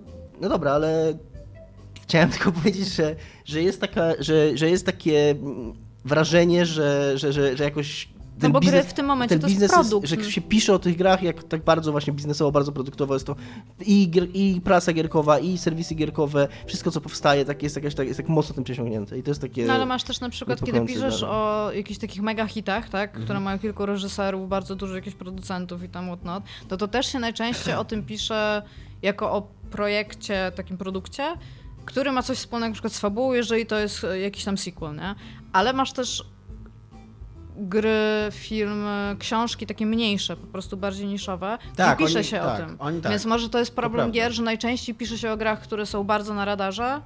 no dobra, ale chciałem tylko powiedzieć, że, że, jest, taka, że, że jest takie wrażenie, że, że, że, że jakoś No bo biznes, gry w tym momencie to jest produkt. że się pisze o tych grach jak tak bardzo właśnie biznesowo, bardzo produktowo jest to i, gier, i prasa gierkowa, i serwisy gierkowe, wszystko co powstaje tak jest, jakaś, tak, jest tak mocno tym przesiągnięte i to jest takie... No ale masz też na przykład, kiedy piszesz o jakichś takich mega hitach, tak, Mhm. które mają kilku reżyserów, bardzo dużo jakichś producentów i tam whatnot, to to też się najczęściej o tym pisze jako o projekcie, takim produkcie, który ma coś wspólnego na przykład z fabułą, jeżeli to jest jakiś tam sequel, nie? Ale masz też gry, filmy, książki takie mniejsze, po prostu bardziej niszowe, Tak, pisze oni- się tak, o tym. oni tak. Więc może to jest problem prawda. gier, że najczęściej pisze się o grach, które są bardzo na radarze,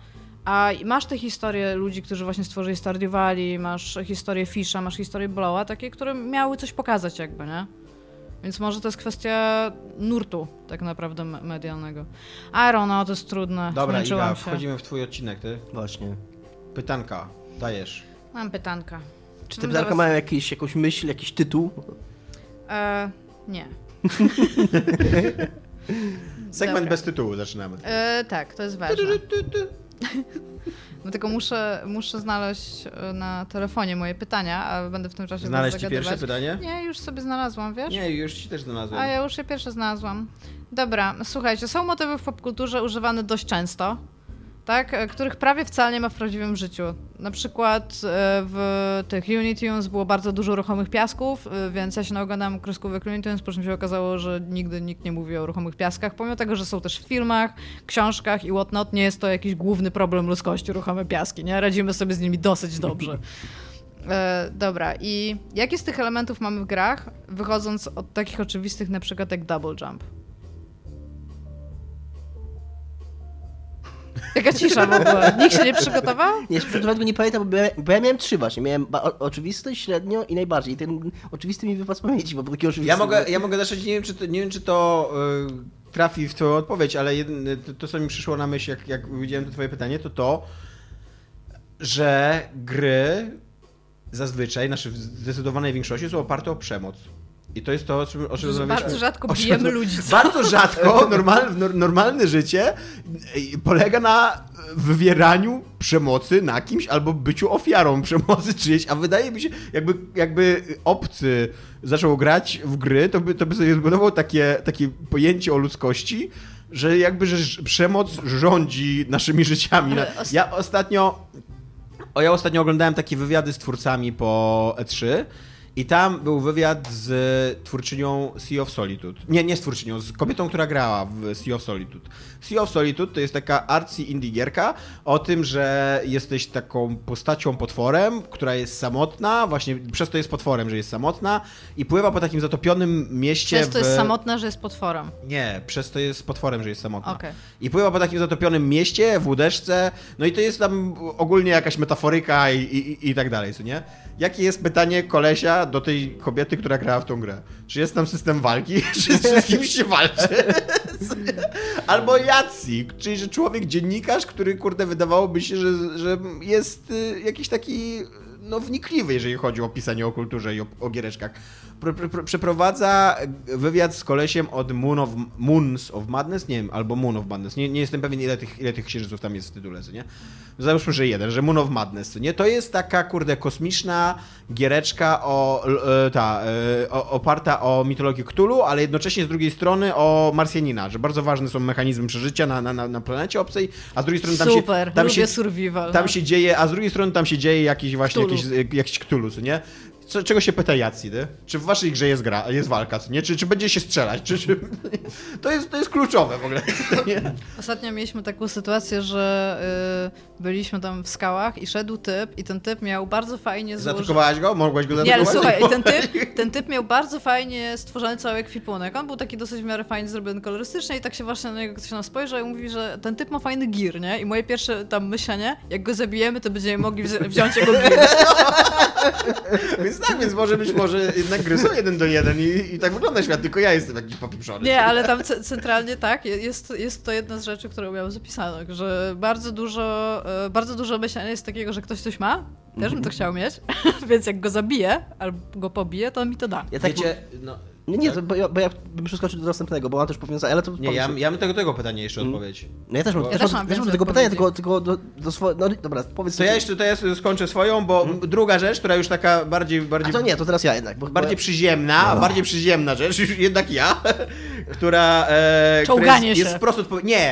a masz te historie ludzi, którzy właśnie stworzyli Stardew Valley, masz historię Fisha, masz historię Blowa, takie, które miały coś pokazać jakby, nie? Więc może to jest kwestia nurtu tak naprawdę me- medialnego. Iron, no to jest trudne. Dobra, Iga, się. wchodzimy w twój odcinek, ty. Właśnie. Pytanka, dajesz. Mam pytanka. Czy te No pytanka zaraz- mają jakiś, jakąś myśl, jakiś tytuł? E, nie. Segment Dobra. bez tytułu zaczynamy. E, tak, to jest ważne. No tylko muszę, muszę znaleźć e, na telefonie moje pytania, a będę w tym czasie Znaleźć ci pierwsze pytanie? Nie, już sobie znalazłam, wiesz? Nie, już ci też znalazłem. A ja już je pierwsze znalazłam. Dobra, słuchajcie, są motywy w popkulturze używane dość często, tak? e, Których prawie wcale nie ma w prawdziwym życiu. Na przykład e, w tych Tunes było bardzo dużo ruchomych piasków, e, więc ja się naoglądałam kreskówek Looney Tunes, po czym się okazało, że nigdy nikt nie mówi o ruchomych piaskach, pomimo tego, że są też w filmach, książkach i whatnot, nie jest to jakiś główny problem ludzkości, ruchome piaski, nie? Radzimy sobie z nimi dosyć dobrze. E, dobra, i jakie z tych elementów mamy w grach, wychodząc od takich oczywistych na przykład jak double jump? Jaka cisza w ogóle? Nikt się nie przygotował? Nie, z tego nie pamiętam, bo ja, bo ja miałem trzy właśnie. Miałem ba- o- oczywisty, średnio i najbardziej. I ten oczywisty mi wypadł z pamięci, bo był taki oczywisty. Ja mogę, ja mogę zacząć, nie wiem, czy to, nie wiem, czy to y, trafi w twoją odpowiedź, ale to, to, co mi przyszło na myśl, jak, jak widziałem to twoje pytanie, to to, że gry zazwyczaj, znaczy w zdecydowanej większości są oparte o przemoc. I to jest to, o czym, o czym rozmawialiśmy. bardzo rzadko bijemy ludzi. co? Bardzo rzadko normal, nor- normalne życie y, polega na wywieraniu przemocy na kimś albo byciu ofiarą przemocy czyjejś, a wydaje mi się, jakby, jakby obcy zaczął grać w gry, to by, to by sobie zbudował takie, takie pojęcie o ludzkości, że jakby że przemoc rządzi naszymi życiami. Ja ostatnio o, ja ostatnio oglądałem takie wywiady z twórcami po E3 I tam był wywiad z twórczynią Sea of Solitude. Nie, nie z twórczynią, z kobietą, która grała w Sea of Solitude. Sea of Solitude to jest taka artsy indie gierka o tym, że jesteś taką postacią potworem, która jest samotna, właśnie przez to jest potworem, że jest samotna i pływa po takim zatopionym mieście Przez to w... jest samotna, że jest potworem. Nie, przez to jest potworem, że jest samotna. Okej. I pływa po takim zatopionym mieście, w łódeczce, no i to jest tam ogólnie jakaś metaforyka i, i, i tak dalej, co nie? Jakie jest pytanie kolesia do tej kobiety, która grała w tą grę? Czy jest tam system walki? Czy z kimś się walczy? Albo Jacji, czyli że człowiek dziennikarz, który kurde wydawałoby się, że, że jest y, jakiś taki no, wnikliwy, jeżeli chodzi o pisanie o kulturze i o, o giereczkach. Pr, pr, pr, przeprowadza wywiad z kolesiem od Moon of, Moons of Madness, nie wiem, albo Moon of Madness. Nie, nie jestem pewien, ile tych, ile tych księżyców tam jest w tytule, nie? Załóżmy, że jeden, że Moon of Madness, nie? To jest taka, kurde, kosmiczna giereczka o, e, ta, e, oparta o mitologię Cthulhu, ale jednocześnie z drugiej strony o Marsjanina, że bardzo ważne są mechanizmy przeżycia na, na, na- planecie obcej, a z drugiej strony tam Super, się... Tam lubię się, survival. tam no. się dzieje, a z drugiej strony tam się dzieje jakiś właśnie Cthulhu. jakiś, jakiś Cthulhu, nie? Co, czego się pyta Jacy, nie? Czy w waszej grze jest gra, jest walka, nie? Czy, czy będzie się strzelać? Czy, czy... To, jest, to jest kluczowe w ogóle. Nie? Ostatnio mieliśmy taką sytuację, że y, byliśmy tam w skałach i szedł typ i ten typ miał bardzo fajnie złożony... Zaatakowałaś go? Mogłaś go Nie, ale zaatakować? słuchaj, ten typ, ten typ miał bardzo fajnie stworzony cały ekwipunek. On był taki dosyć w miarę fajnie zrobiony kolorystycznie i tak się właśnie na niego ktoś nam spojrzał i mówi, że ten typ ma fajny gir, nie? I moje pierwsze tam myślenie, jak go zabijemy, to będziemy mogli wzi- wziąć jego gir. Więc tak, więc może być może jednak gry są jeden do jeden i, i tak wygląda świat, tylko ja jestem jakiś popieprzony. Nie, ale tam ce- centralnie tak, jest, jest to jedna z rzeczy, którą miałem zapisane, że bardzo dużo, e, bardzo dużo myślenia jest takiego, że ktoś coś ma, też bym to chciał mieć, więc jak go zabiję albo go pobiję, to on mi to da. Ja tak, Wiecie, no, Nie, nie, to, bo, ja, bo ja bym przeskoczył do następnego, bo mam też powiązanie, ale to... nie, ja, ja mam tego, tego pytania jeszcze Mm. odpowiedź. No ja też mam, Ja też mam, mam też mam tego pytania, tylko, tylko do, do swojego... No dobra, powiedz... To ja jeszcze to ja skończę swoją, bo druga rzecz, która już taka bardziej, A bardziej to nie, to teraz ja jednak. Bo, bardziej bo, przyziemna, a bardziej przyziemna rzecz, już jednak ja, która, e, która Czołganie jest, się. jest wprost odpowiedź. Nie.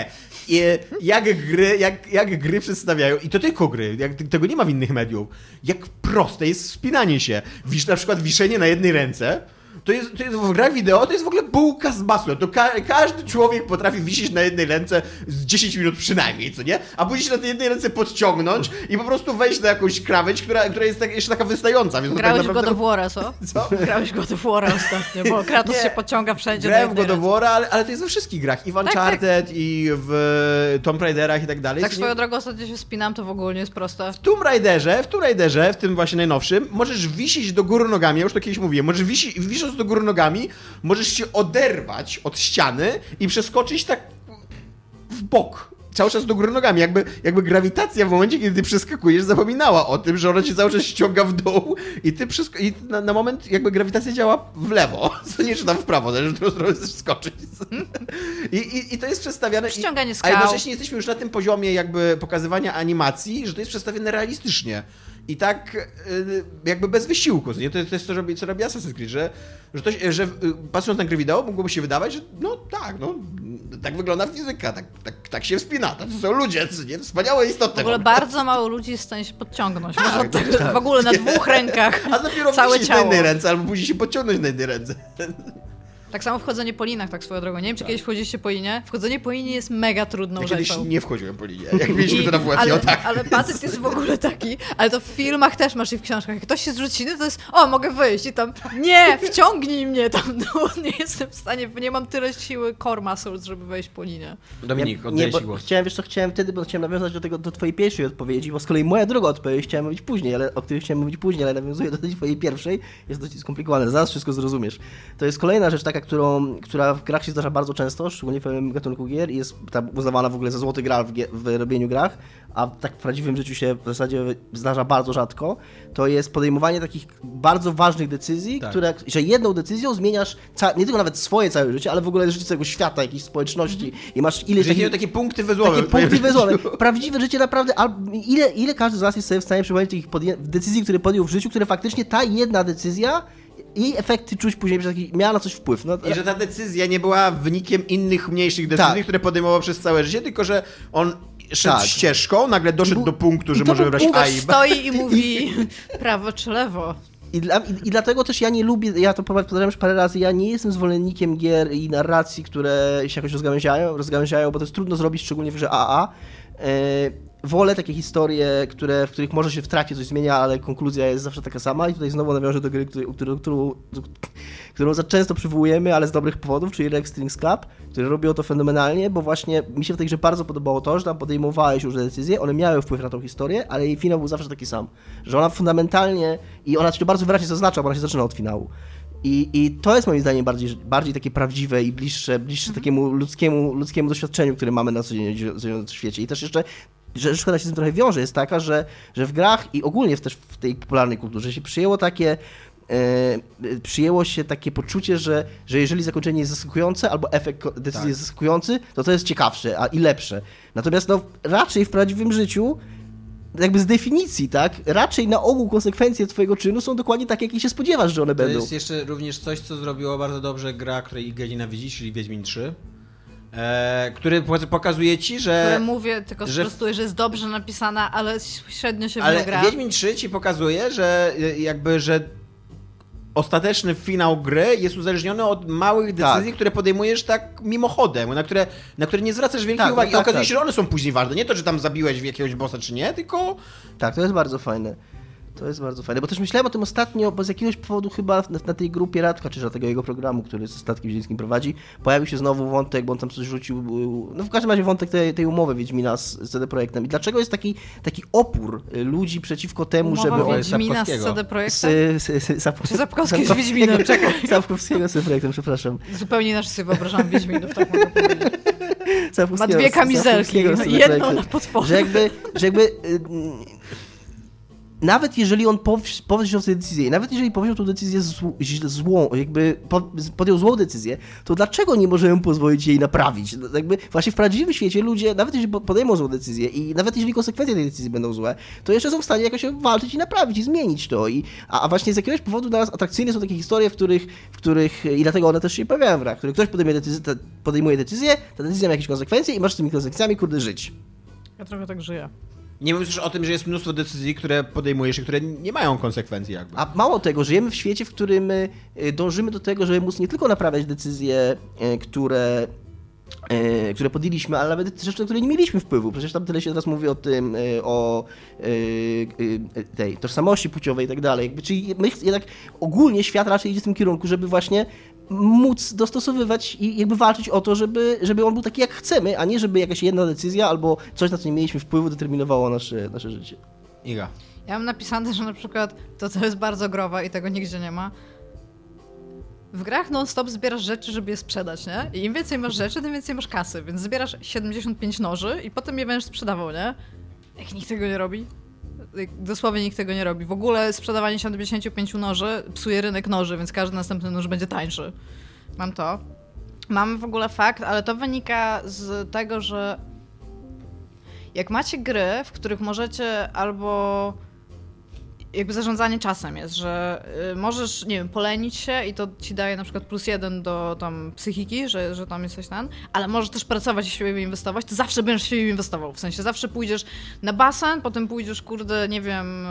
E, Jak gry, jak, jak gry przedstawiają, i to tylko gry, jak, tego nie ma w innych mediów, jak proste jest wspinanie się. Wisz, na przykład wiszenie na jednej ręce, to jest, to jest w grach wideo, to jest w ogóle bułka z masłem. To ka każdy człowiek potrafi wisieć na jednej ręce z 10 minut przynajmniej, co nie? A później się na tej jednej ręce podciągnąć i po prostu wejść na jakąś krawędź, która, która jest tak, jeszcze taka wystająca. Więc to Grałeś tak w naprawdę... God of War'a, co? Co? Grałeś w God of War'a ostatnio, bo Kratos się podciąga wszędzie Grałem na w God of. War'a, ale, ale to jest we wszystkich grach. I w Tak, Uncharted, i w Tomb Raiderach i tak dalej. Tak swoją nie- drogą ostatnio się spinam, to w ogóle nie jest proste. W Tomb Raiderze, w Tomb Raiderze, w tym właśnie najnowszym, możesz wisieć do góry nogami, ja już to kiedyś mówiłem, możesz wisi, wisząc do góry nogami, możesz się oderwać od ściany i przeskoczyć tak w bok. Cały czas do góry nogami, jakby, jakby grawitacja w momencie, kiedy ty przeskakujesz, zapominała o tym, że ona cię cały czas ściąga w dół i ty przesk- i na, na moment jakby grawitacja działa w lewo, co nie czy tam w prawo, zależy, w którą stronę chcesz skoczyć. I, i, I to jest przedstawiane... Ściąganie A skał. jednocześnie jesteśmy już na tym poziomie jakby pokazywania animacji, że to jest przedstawione realistycznie. I tak y, jakby bez wysiłku. Nie? To, jest, to jest to, co robi Assassin's Creed, że, że, to, że y, patrząc na gry wideo mogłoby się wydawać, że no tak, no tak wygląda fizyka, tak, tak, tak się wspina, to są ludzie, nie? Wspaniałe istoty. W ogóle bardzo mało ludzi jest w stanie się podciągnąć. Tak, Można tego, tak. w ogóle na dwóch rękach. A dopiero całe na jednej ręce, albo później się podciągnąć na jednej ręce. Tak samo wchodzenie po linach, tak swoją drogą. Nie wiem, czy kiedyś wchodziliście po linie. Wchodzenie po linie jest mega trudną Ja kiedyś rzeczą. nie wchodziłem po linie, jak mieliśmy to na WF, ale, tak. ale patent jest w ogóle taki, ale to w filmach też masz i w książkach. Jak ktoś się zrzuci, no to jest, o, mogę wyjść i tam, nie, wciągnij mnie tam, no, nie jestem w stanie, nie mam tyle siły core muscles, żeby wejść po linię. Dominik, nie, oddaję ci głos. Chciałem, wiesz co, chciałem wtedy, bo chciałem nawiązać do tego, do twojej pierwszej odpowiedzi, bo z kolei moja druga odpowiedź chciałem mówić później, ale, o której chciałem mówić później, ale nawiązuję do tej twojej pierwszej, jest dość skomplikowane, zaraz wszystko zrozumiesz. To jest kolejna rzecz taka, którą, która w grach się zdarza bardzo często, szczególnie w pewnym gatunku gier i jest ta uznawana w ogóle za złoty gral w, w robieniu grach, a tak w prawdziwym życiu się w zasadzie zdarza bardzo rzadko, to jest podejmowanie takich bardzo ważnych decyzji, Tak. które, że jedną decyzją zmieniasz nie tylko nawet swoje całe życie, ale w ogóle życie całego świata, jakiejś społeczności i masz ileś Że takich... takie punkty wyzłowe. Takie punkty wyzwane. Prawdziwe życie naprawdę. al- Ile, ile każdy z nas jest sobie w stanie przypomnieć podję- decyzji, które podjął w życiu, które faktycznie ta jedna decyzja, jej efekty czuć później, że taki, miała na coś wpływ. No, I że ta decyzja nie była wynikiem innych mniejszych decyzji, Tak. które podejmował przez całe życie, tylko że on szedł Tak. ścieżką, nagle doszedł do punktu, i że może wybrać A i B. stoi i mówi prawo czy lewo. I, dla, i, I dlatego też ja nie lubię, ja to powtarzam już parę razy, ja nie jestem zwolennikiem gier i narracji, które się jakoś rozgałęziają, rozgałęziają bo to jest trudno zrobić, szczególnie w grze AA. E, wolę takie historie, które, w których może się w trakcie coś zmienia, ale konkluzja jest zawsze taka sama i tutaj znowu nawiążę do gry, którą, którą, którą, którą za często przywołujemy, ale z dobrych powodów, czyli Rex Strings Club, który robiło to fenomenalnie, bo właśnie mi się w tej grze bardzo podobało to, że tam podejmowałeś już decyzje, one miały wpływ na tą historię, ale jej finał był zawsze taki sam, że ona fundamentalnie i ona to bardzo wyraźnie zaznacza, bo ona się zaczyna od finału. I, I to jest moim zdaniem bardziej, bardziej takie prawdziwe i bliższe, bliższe mhm. takiemu ludzkiemu, ludzkiemu doświadczeniu, które mamy na co dzień w świecie. I też jeszcze rzecz, która się z tym trochę wiąże, jest taka, że, że w grach i ogólnie też w tej popularnej kulturze się przyjęło takie e, przyjęło się takie poczucie, że, że jeżeli zakończenie jest zaskakujące albo efekt decyzji tak. jest zaskakujący, to to jest ciekawsze a, i lepsze. Natomiast no, raczej w prawdziwym życiu jakby z definicji, tak, raczej na ogół konsekwencje twojego czynu są dokładnie takie, jakie się spodziewasz, że one to będą. To jest jeszcze również coś, co zrobiło bardzo dobrze gra, której Iga nienawidzi, czyli Wiedźmin 3. E, który pokazuje ci, że... Które mówię, tylko że, sprostuję, że jest dobrze napisana, ale średnio się ale gra. Ale Wiedźmin 3 ci pokazuje, że e, jakby, że ostateczny finał gry jest uzależniony od małych decyzji, tak. które podejmujesz tak mimochodem, na które, na które nie zwracasz wielkiej tak, uwagi. Tak, I okazuje tak. się, że one są później ważne. Nie to, że tam zabiłeś jakiegoś bossa czy nie, tylko... Tak, to jest bardzo fajne. To jest bardzo fajne, bo też myślałem o tym ostatnio, bo z jakiegoś powodu chyba na, na tej grupie Radka, czy tego jego programu, który z Statkiem Wiedźmińskim prowadzi, pojawił się znowu wątek, bo on tam coś rzucił, no w każdym razie wątek tej, tej umowy Wiedźmina z, CD Projektem. I dlaczego jest taki, taki opór y, ludzi przeciwko temu, Umowa żeby... Umowa Wiedźmina z CD Projektem? Z, z, z, Zap... Czy Zapkowski z Wiedźminem, czekaj. Zapkowskiego z CD Projektem, przepraszam. Zupełnie inaczej sobie wyobrażam Wiedźminów, tak mogę powiedzieć. Ma dwie kamizelki, jedną na potworze. Że jakby, że jakby y, nawet jeżeli on powziął tę decyzję, nawet jeżeli powziął tę decyzję złą, jakby podjął złą decyzję, to dlaczego nie możemy pozwolić jej naprawić? No, jakby właśnie w prawdziwym świecie ludzie, nawet jeżeli podejmą złą decyzję i nawet jeżeli konsekwencje tej decyzji będą złe, to jeszcze są w stanie jakoś walczyć i naprawić i zmienić to. I, a, a właśnie z jakiegoś powodu dla nas atrakcyjne są takie historie, w których, w których i dlatego one też się pojawiają w grach, w których ktoś podejmuje decyzję, podejmuje decyzję, ta decyzja ma jakieś konsekwencje i masz z tymi konsekwencjami, kurde, żyć. Ja trochę tak żyję. Nie mówisz o tym, że jest mnóstwo decyzji, które podejmujesz i które nie mają konsekwencji jakby. A mało tego, żyjemy w świecie, w którym y, dążymy do tego, żeby móc nie tylko naprawiać decyzje, y, które które podjęliśmy, ale nawet rzeczy, na które nie mieliśmy wpływu. Przecież tam tyle się teraz mówi o tym, o tej tożsamości płciowej i tak dalej. Czyli my jednak ogólnie świat raczej idzie w tym kierunku, żeby właśnie móc dostosowywać i jakby walczyć o to, żeby, żeby on był taki jak chcemy, a nie żeby jakaś jedna decyzja albo coś, na co nie mieliśmy wpływu, determinowało nasze, nasze życie. Iga. Ja mam napisane, że na przykład to, co jest bardzo growe i tego nigdzie nie ma, w grach non-stop zbierasz rzeczy, żeby je sprzedać, nie? I im więcej masz rzeczy, tym więcej masz kasy, więc zbierasz 75 noży i potem je będziesz sprzedawał, nie? Jak nikt tego nie robi. Dosłownie nikt tego nie robi. W ogóle sprzedawanie 75 noży psuje rynek noży, więc każdy następny nóż będzie tańszy. Mam to. Mam w ogóle fakt, ale to wynika z tego, że jak macie gry, w których możecie albo jakby zarządzanie czasem jest, że y, możesz, nie wiem, polenić się i to ci daje na przykład plus jeden do tam psychiki, że, że tam jesteś ten, ale możesz też pracować i siebie inwestować, to zawsze będziesz siebie inwestował, w sensie zawsze pójdziesz na basen, potem pójdziesz, kurde, nie wiem,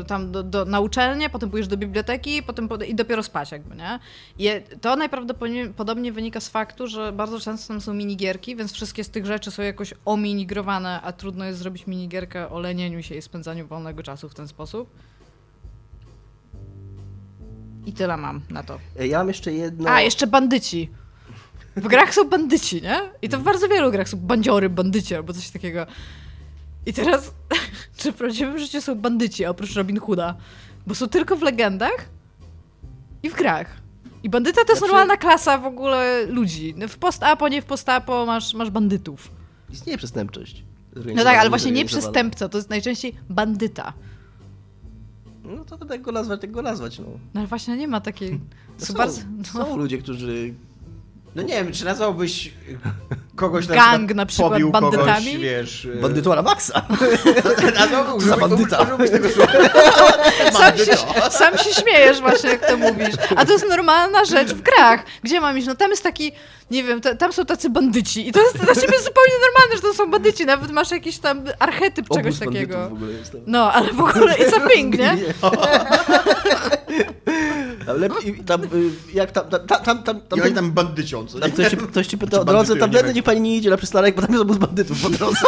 y, tam do, do, na uczelnię, potem pójdziesz do biblioteki, potem i dopiero spać jakby, nie? I to najprawdopodobniej wynika z faktu, że bardzo często tam są minigierki, więc wszystkie z tych rzeczy są jakoś ominigrowane, a trudno jest zrobić minigierkę o lenieniu się i spędzaniu wolnego czasu w ten sposób. I tyle mam na to. E, ja mam jeszcze jedno. A, jeszcze bandyci. W grach są bandyci, nie? I to w bardzo wielu grach są bandziory, bandyci albo coś takiego. I teraz, czy w prawdziwym życiu są bandyci oprócz Robin Hooda? Bo są tylko w legendach i w grach. I bandyta to jest znaczy... normalna klasa w ogóle ludzi. W post-apo, nie w post-apo masz, masz bandytów. Istnieje przestępczość. No tak, ale właśnie nie przestępca, to jest najczęściej bandyta. No to tak go nazwać, tak go nazwać, no. No ale właśnie nie ma takiej... No są, bardzo, no. są ludzie, którzy no nie wiem, czy nazwałbyś kogoś na Gang na przykład pobił bandytami? Kogoś, wiesz... Y, Bandytuara Maxa. Nazwałbym, za bandyta. tego sam, się, sam się śmiejesz właśnie, jak to mówisz. A to jest normalna rzecz w grach. Gdzie mam iść? No tam jest taki, nie wiem, tam są tacy bandyci i to jest dla ciebie zupełnie normalne, że to są bandyci. Nawet masz jakiś tam archetyp czegoś takiego. W ogóle jest no, ale w ogóle it's a thing, nie? Lepiej, tam, y, jak tam, tam, tam, tam, tam, tam bandycią, co tam nie? ktoś, ci- ktoś ci pyta o Znaczy, drodze, tam nie tędy niech pani nie idzie na przystanek, bo tam jest obóz bandytów po drodze.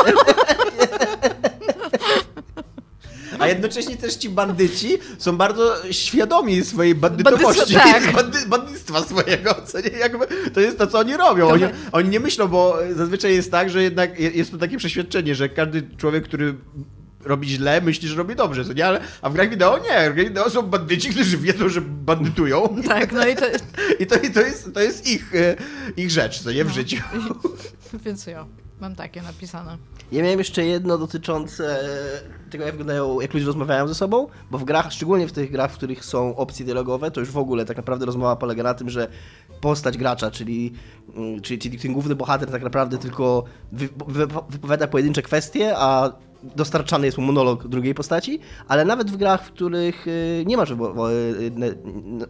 A jednocześnie też ci bandyci są bardzo świadomi swojej bandytowości, tak. bandy, bandyctwa swojego, co nie, jakby, to jest to, co oni robią. Oni, oni nie myślą, bo zazwyczaj jest tak, że jednak je- jest to takie przeświadczenie, że każdy człowiek, który robi źle, myśli, że robi dobrze, co nie? Ale, a w grach wideo nie, w grach wideo są bandyci, którzy wiedzą, że bandytują Tak, no i to... i to, i to, jest, to jest ich, e, ich rzecz, co nie, w No. życiu. Więc ja mam takie napisane. Ja miałem jeszcze jedno dotyczące tego, jak wyglądają, jak ludzie rozmawiają ze sobą, bo w grach, szczególnie w tych grach, w których są opcje dialogowe, to już w ogóle tak naprawdę rozmowa polega na tym, że postać gracza, czyli, mm, czyli, czyli ten główny bohater tak naprawdę tylko wy, wy, wypowiada pojedyncze kwestie, a dostarczany jest mu monolog drugiej postaci, ale nawet w grach, w których y, nie masz y,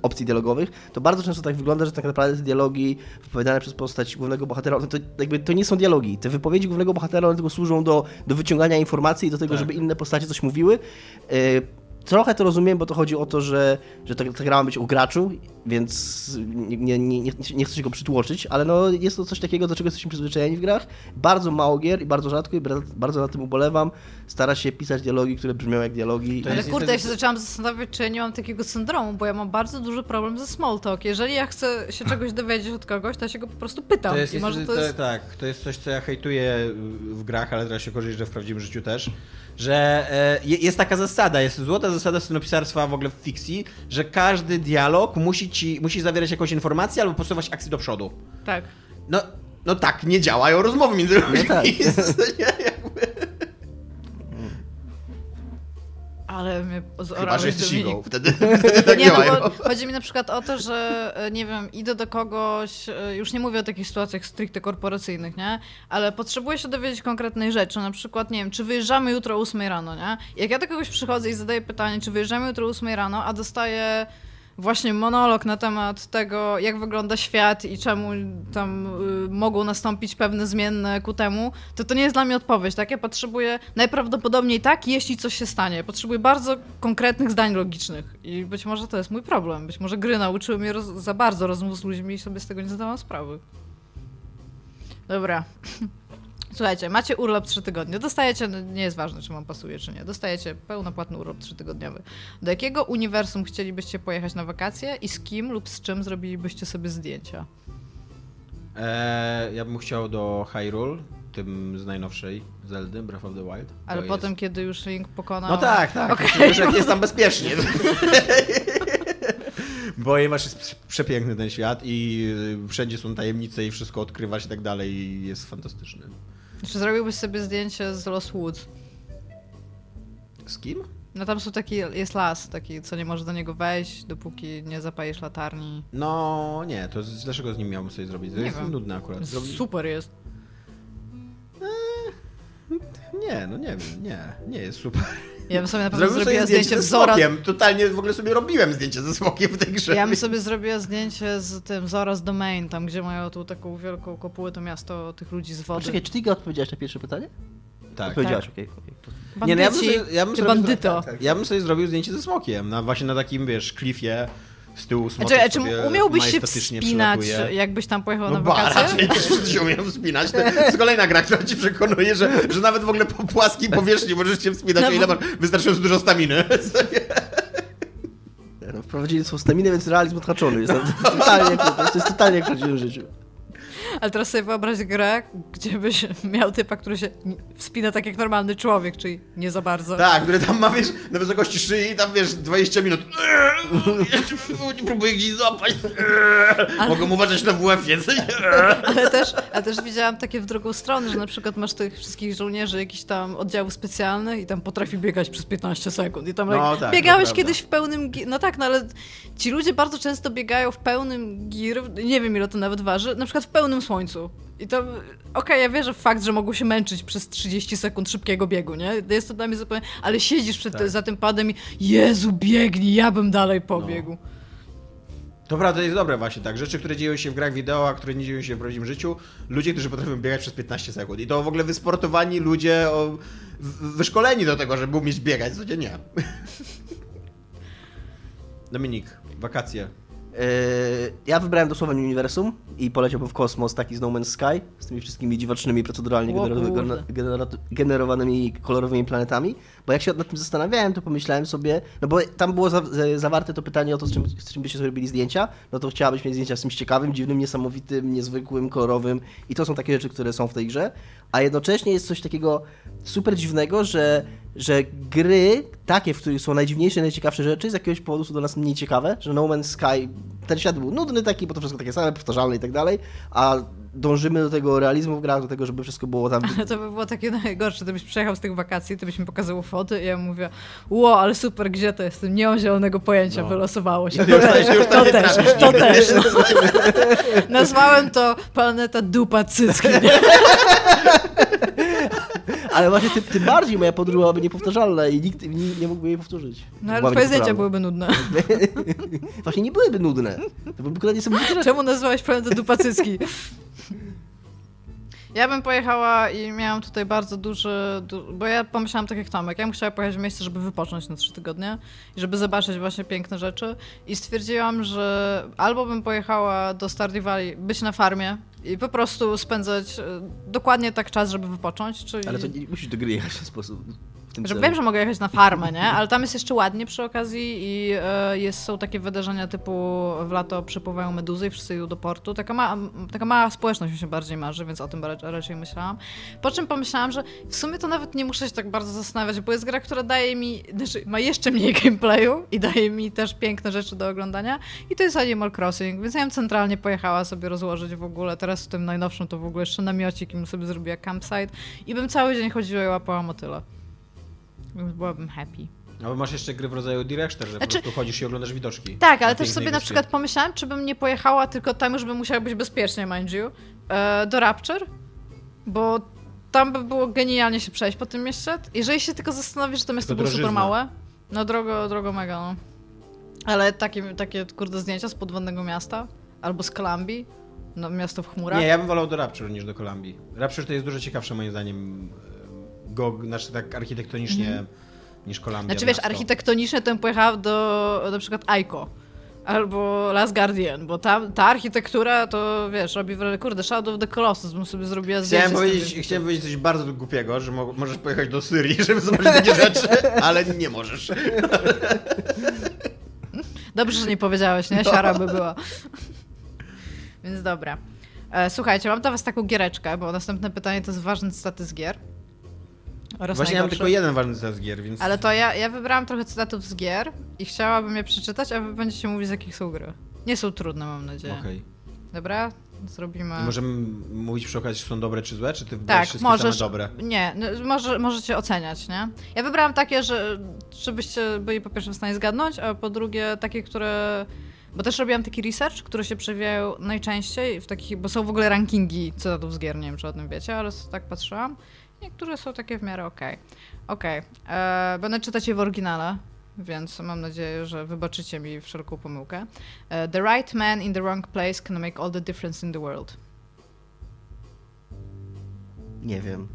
opcji dialogowych, to bardzo często tak wygląda, że tak naprawdę te dialogi wypowiadane przez postać głównego bohatera, to, to, jakby to nie są dialogi. Te wypowiedzi głównego bohatera one tylko służą do, do wyciągania informacji i do tego, Tak. żeby inne postacie coś mówiły. Trochę to rozumiem, bo to chodzi o to, że, że ta, ta gra ma być o graczu, więc nie, nie, nie, nie, chcę się go przytłoczyć, ale no jest to coś takiego, do czego jesteśmy przyzwyczajeni w grach. Bardzo mało gier i bardzo rzadko i bardzo na tym ubolewam. Stara się pisać dialogi, które brzmią jak dialogi. To Ale jest kurde, ja się zaczęłam zastanawiać, czy ja nie mam takiego syndromu, bo ja mam bardzo duży problem ze small talk. Jeżeli ja chcę się czegoś dowiedzieć od kogoś, to ja się go po prostu pytam. To jest, I może to jest... Tak, to jest coś, co ja hejtuję w grach, ale teraz się okazuje, że w prawdziwym życiu też. Że e, je- jest taka zasada, jest złota zasada scenopisarstwa w ogóle w fikcji, że każdy dialog musi ci, musi zawierać jakąś informację albo posuwać akcję do przodu. Tak. No, no tak, nie działają rozmowy między ludźmi. tak. Nie. Ale mnie Chyba, zorałeś, że jesteś Dominik. igą. Wtedy, wtedy tak nie, no działają. bo chodzi mi na przykład o to, że e, nie wiem, idę do kogoś, e, już nie mówię o takich sytuacjach stricte korporacyjnych, nie? Ale potrzebuję się dowiedzieć konkretnej rzeczy, na przykład, nie wiem, czy wyjeżdżamy jutro o 8 rano, nie? Jak ja do kogoś przychodzę i zadaję pytanie, czy wyjeżdżamy jutro o 8 rano, a dostaję właśnie monolog na temat tego, jak wygląda świat i czemu tam y, mogą nastąpić pewne zmienne ku temu, to to nie jest dla mnie odpowiedź, tak? Ja potrzebuję najprawdopodobniej tak, jeśli coś się stanie. Potrzebuję bardzo konkretnych zdań logicznych i być może to jest mój problem. Być może gry nauczyły mnie roz- za bardzo rozmów z ludźmi i sobie z tego nie zdawałam sprawy. Dobra. Słuchajcie, macie urlop 3 tygodnie. Dostajecie, no nie jest ważne, czy wam pasuje, czy nie. Dostajecie pełnopłatny urlop 3-tygodniowy. Do jakiego uniwersum chcielibyście pojechać na wakacje i z kim lub z czym zrobilibyście sobie zdjęcia? E, ja bym chciał do Hyrule, tym z najnowszej Zeldy, Breath of the Wild. Ale bo potem, jest... kiedy już Link pokonał... No tak, tak. Okej. Już jak jest tam bezpiecznie. Ponieważ jest prze- przepiękny ten świat i wszędzie są tajemnice i wszystko odkrywać i tak dalej i jest fantastyczny. Czy zrobiłbyś sobie zdjęcie z Lost Woods? Z kim? No tam są taki, jest las taki, co nie możesz do niego wejść, dopóki nie zapalisz latarni. No nie, to z, dlaczego z nim miałbym sobie zrobić? To Nie jest wiem. nudne akurat. Zrobi... Super jest. Nie, no nie wiem, nie, nie jest super. Ja bym sobie na pewno Zrobiłem zrobiła zdjęcie zdjęcie wzora... smokiem. Totalnie w ogóle sobie robiłem zdjęcie ze smokiem w tej grze. Ja bym sobie zrobiła zdjęcie z tym Zora's Domain, tam gdzie mają tu taką wielką kopułę, to miasto tych ludzi z wody. Czekaj, czy ty odpowiedziałeś na pierwsze pytanie? Tak. Odpowiedziałaś, okej. okej. Bandyci, Nie, no ja bym sobie, ja bym czy sobie bandyto. Zro... Ja bym sobie zrobił zdjęcie ze smokiem, na, właśnie na takim, wiesz, klifie z tyłu A smoczek Czy, czy sobie umiałbyś się wspinać, jakbyś tam pojechał No na wakacje? raczej wszyscy się umieją wspinać. To jest kolejna gra, która ci przekonuje, że, że nawet w ogóle po płaskiej powierzchni możesz się wspinać, No o ile bo- wystarczająco dużo staminy. No, wprowadzili swoją staminę, więc realizm odhaczony jest. To, totalnie, to jest totalnie jak w życiu. Ale teraz sobie wyobraź grę, gdzie byś miał typa, który się wspina tak jak normalny człowiek, czyli nie za bardzo. Tak, który tam ma, wiesz, na wysokości szyi, tam, wiesz, 20 minut. Nie próbuję gdzieś złapać. Mogą uważać na WF-ie. Ale też, ale też widziałam takie w drugą stronę, że na przykład masz tych wszystkich żołnierzy jakichś tam oddziałów specjalnych i tam potrafi biegać przez 15 sekund. I tam No tak, biegałeś kiedyś w pełnym No tak, no ale ci ludzie bardzo często biegają w pełnym gir, nie wiem ile to nawet waży, na przykład w pełnym słońcu. I to, okej, ja wierzę w fakt, że mogą się męczyć przez 30 sekund szybkiego biegu, nie? Jest to dla mnie zupełnie, ale siedzisz przed, Tak. za tym padem i Jezu, biegnij, ja bym dalej pobiegł. To prawda jest dobre właśnie tak. Rzeczy, które dzieją się w grach wideo, a które nie dzieją się w prawdziwym życiu. Ludzie, którzy potrafią biegać przez 15 sekund. I to w ogóle wysportowani ludzie o, wyszkoleni do tego, żeby umieć biegać. Co nie? Dominik, Wakacje. Yy, ja wybrałem dosłownie uniwersum i poleciałbym w kosmos taki z No Man's Sky z tymi wszystkimi dziwacznymi, proceduralnie generowanymi kolorowymi planetami. Bo jak się nad tym zastanawiałem, to pomyślałem sobie, no bo tam było za zawarte to pytanie o to, z czym, z czym byście sobie robili zdjęcia, no to chciałabyś mieć zdjęcia z czymś ciekawym, dziwnym, niesamowitym, niezwykłym, kolorowym i to są takie rzeczy, które są w tej grze. A jednocześnie jest coś takiego super dziwnego, że, że gry, takie, w których są najdziwniejsze, najciekawsze rzeczy, z jakiegoś powodu są do nas mniej ciekawe, że No Man's Sky, ten świat był nudny taki, bo to wszystko takie same, powtarzalne i tak dalej, a dążymy do tego realizmu w grach, do tego, żeby wszystko było tam... Ale to by było takie najgorsze, gdybyś przyjechał z tych wakacji, to byś mi pokazał foty i ja mówię, ło, ale super, gdzie to jest? Nie mam zielonego pojęcia, No. wylosowało się. I już tam- już tam to nie też, trafisz to też. Nazwałem to planeta dupa cycki. Ale właśnie tym, tym bardziej moja podróż byłaby niepowtarzalna i nikt nie, nie mógłby jej powtórzyć. No ale twoje zdjęcia byłyby nudne. Właśnie nie byłyby nudne. To byłby kolejny niesamowite rzeczy. Czemu nazwałeś planetę dupa cycki? Ja bym pojechała i miałam tutaj bardzo duży, du bo ja pomyślałam tak jak Tomek, ja bym chciała pojechać w miejsce, żeby wypocząć na trzy tygodnie i żeby zobaczyć właśnie piękne rzeczy i stwierdziłam, że albo bym pojechała do Stardew Valley, być na farmie i po prostu spędzać e, dokładnie tak czas, żeby wypocząć, czyli... Ale to nie musisz do gry jechać w ten sposób. Tym Że celu. wiem, że mogę jechać na farmę, nie? Ale tam jest jeszcze ładnie przy okazji i e, jest, są takie wydarzenia typu w lato przypływają meduzy i wszyscy idą do portu. Taka, ma, taka mała społeczność mi się bardziej marzy, więc o tym ra- raczej myślałam. Po czym pomyślałam, że w sumie to nawet nie muszę się tak bardzo zastanawiać, bo jest gra, która daje mi, znaczy ma jeszcze mniej gameplayu i daje mi też piękne rzeczy do oglądania i to jest Animal Crossing, więc ja bym centralnie pojechała sobie rozłożyć w ogóle, teraz w tym najnowszym to w ogóle jeszcze namiocik i bym sobie zrobiła campsite i bym cały dzień chodziła i łapała motyle. Więc byłabym happy. No bo masz jeszcze gry w rodzaju Director, że Znaczy- po prostu chodzisz i oglądasz widoczki. Tak, ale na też sobie na wyspie. przykład pomyślałam, czy bym nie pojechała, tylko tam już bym musiała być bezpiecznie, mind you, e, do Rapture, bo tam by było genialnie się przejść po tym mieście. Jeżeli się tylko zastanowisz, że to miasto było super małe, no drogo, drogo mega, no. Ale takie, takie kurde zdjęcia z podwodnego miasta, albo z Columbia, no miasto w chmurach. Nie, ja bym wolał do Rapture niż do Kolumbii. Rapture to jest dużo ciekawsze moim zdaniem go, znaczy tak architektonicznie niż Columbia. Znaczy wiesz, architektonicznie to bym pojechała do na przykład Aiko. Albo Last Guardian, bo tam ta architektura to wiesz, robi wrażenie, kurde, Shadow of the Colossus bym sobie zrobiła zdjęcie. Chciałem tym powiedzieć, wielkim. chciałem powiedzieć coś bardzo głupiego, że mo możesz pojechać do Syrii, żeby zobaczyć takie rzeczy, ale nie możesz. Dobrze, że nie powiedziałeś, nie? Siara by była. Więc dobra. E, słuchajcie, mam dla was taką giereczkę, bo następne pytanie to jest ważny status gier. Oraz Właśnie ja mam najgorszy. tylko jeden ważny z gier, więc... Ale to ja, ja wybrałam trochę cytatów z gier i chciałabym je przeczytać, a wy będziecie mówić z jakich są gry. Nie są trudne, mam nadzieję. Okej. Dobra? Zrobimy... I Możemy mówić przy okazji, czy są dobre, czy złe, czy ty wybrałeś Tak, wszystkie możesz. same dobre? Nie, no, może, możecie oceniać, nie? Ja wybrałam takie, że żebyście byli po pierwsze w stanie zgadnąć, a po drugie takie, które. Bo też robiłam taki research, które się przewijają najczęściej w takich, bo są w ogóle rankingi cytatów z gier, nie wiem czy o tym wiecie, ale tak patrzyłam. Niektóre są takie w miarę okej. Okej, e, będę czytać je w oryginale, więc mam nadzieję, że wybaczycie mi wszelką pomyłkę. E, the right man in the wrong place can make all the difference in the world. Nie wiem.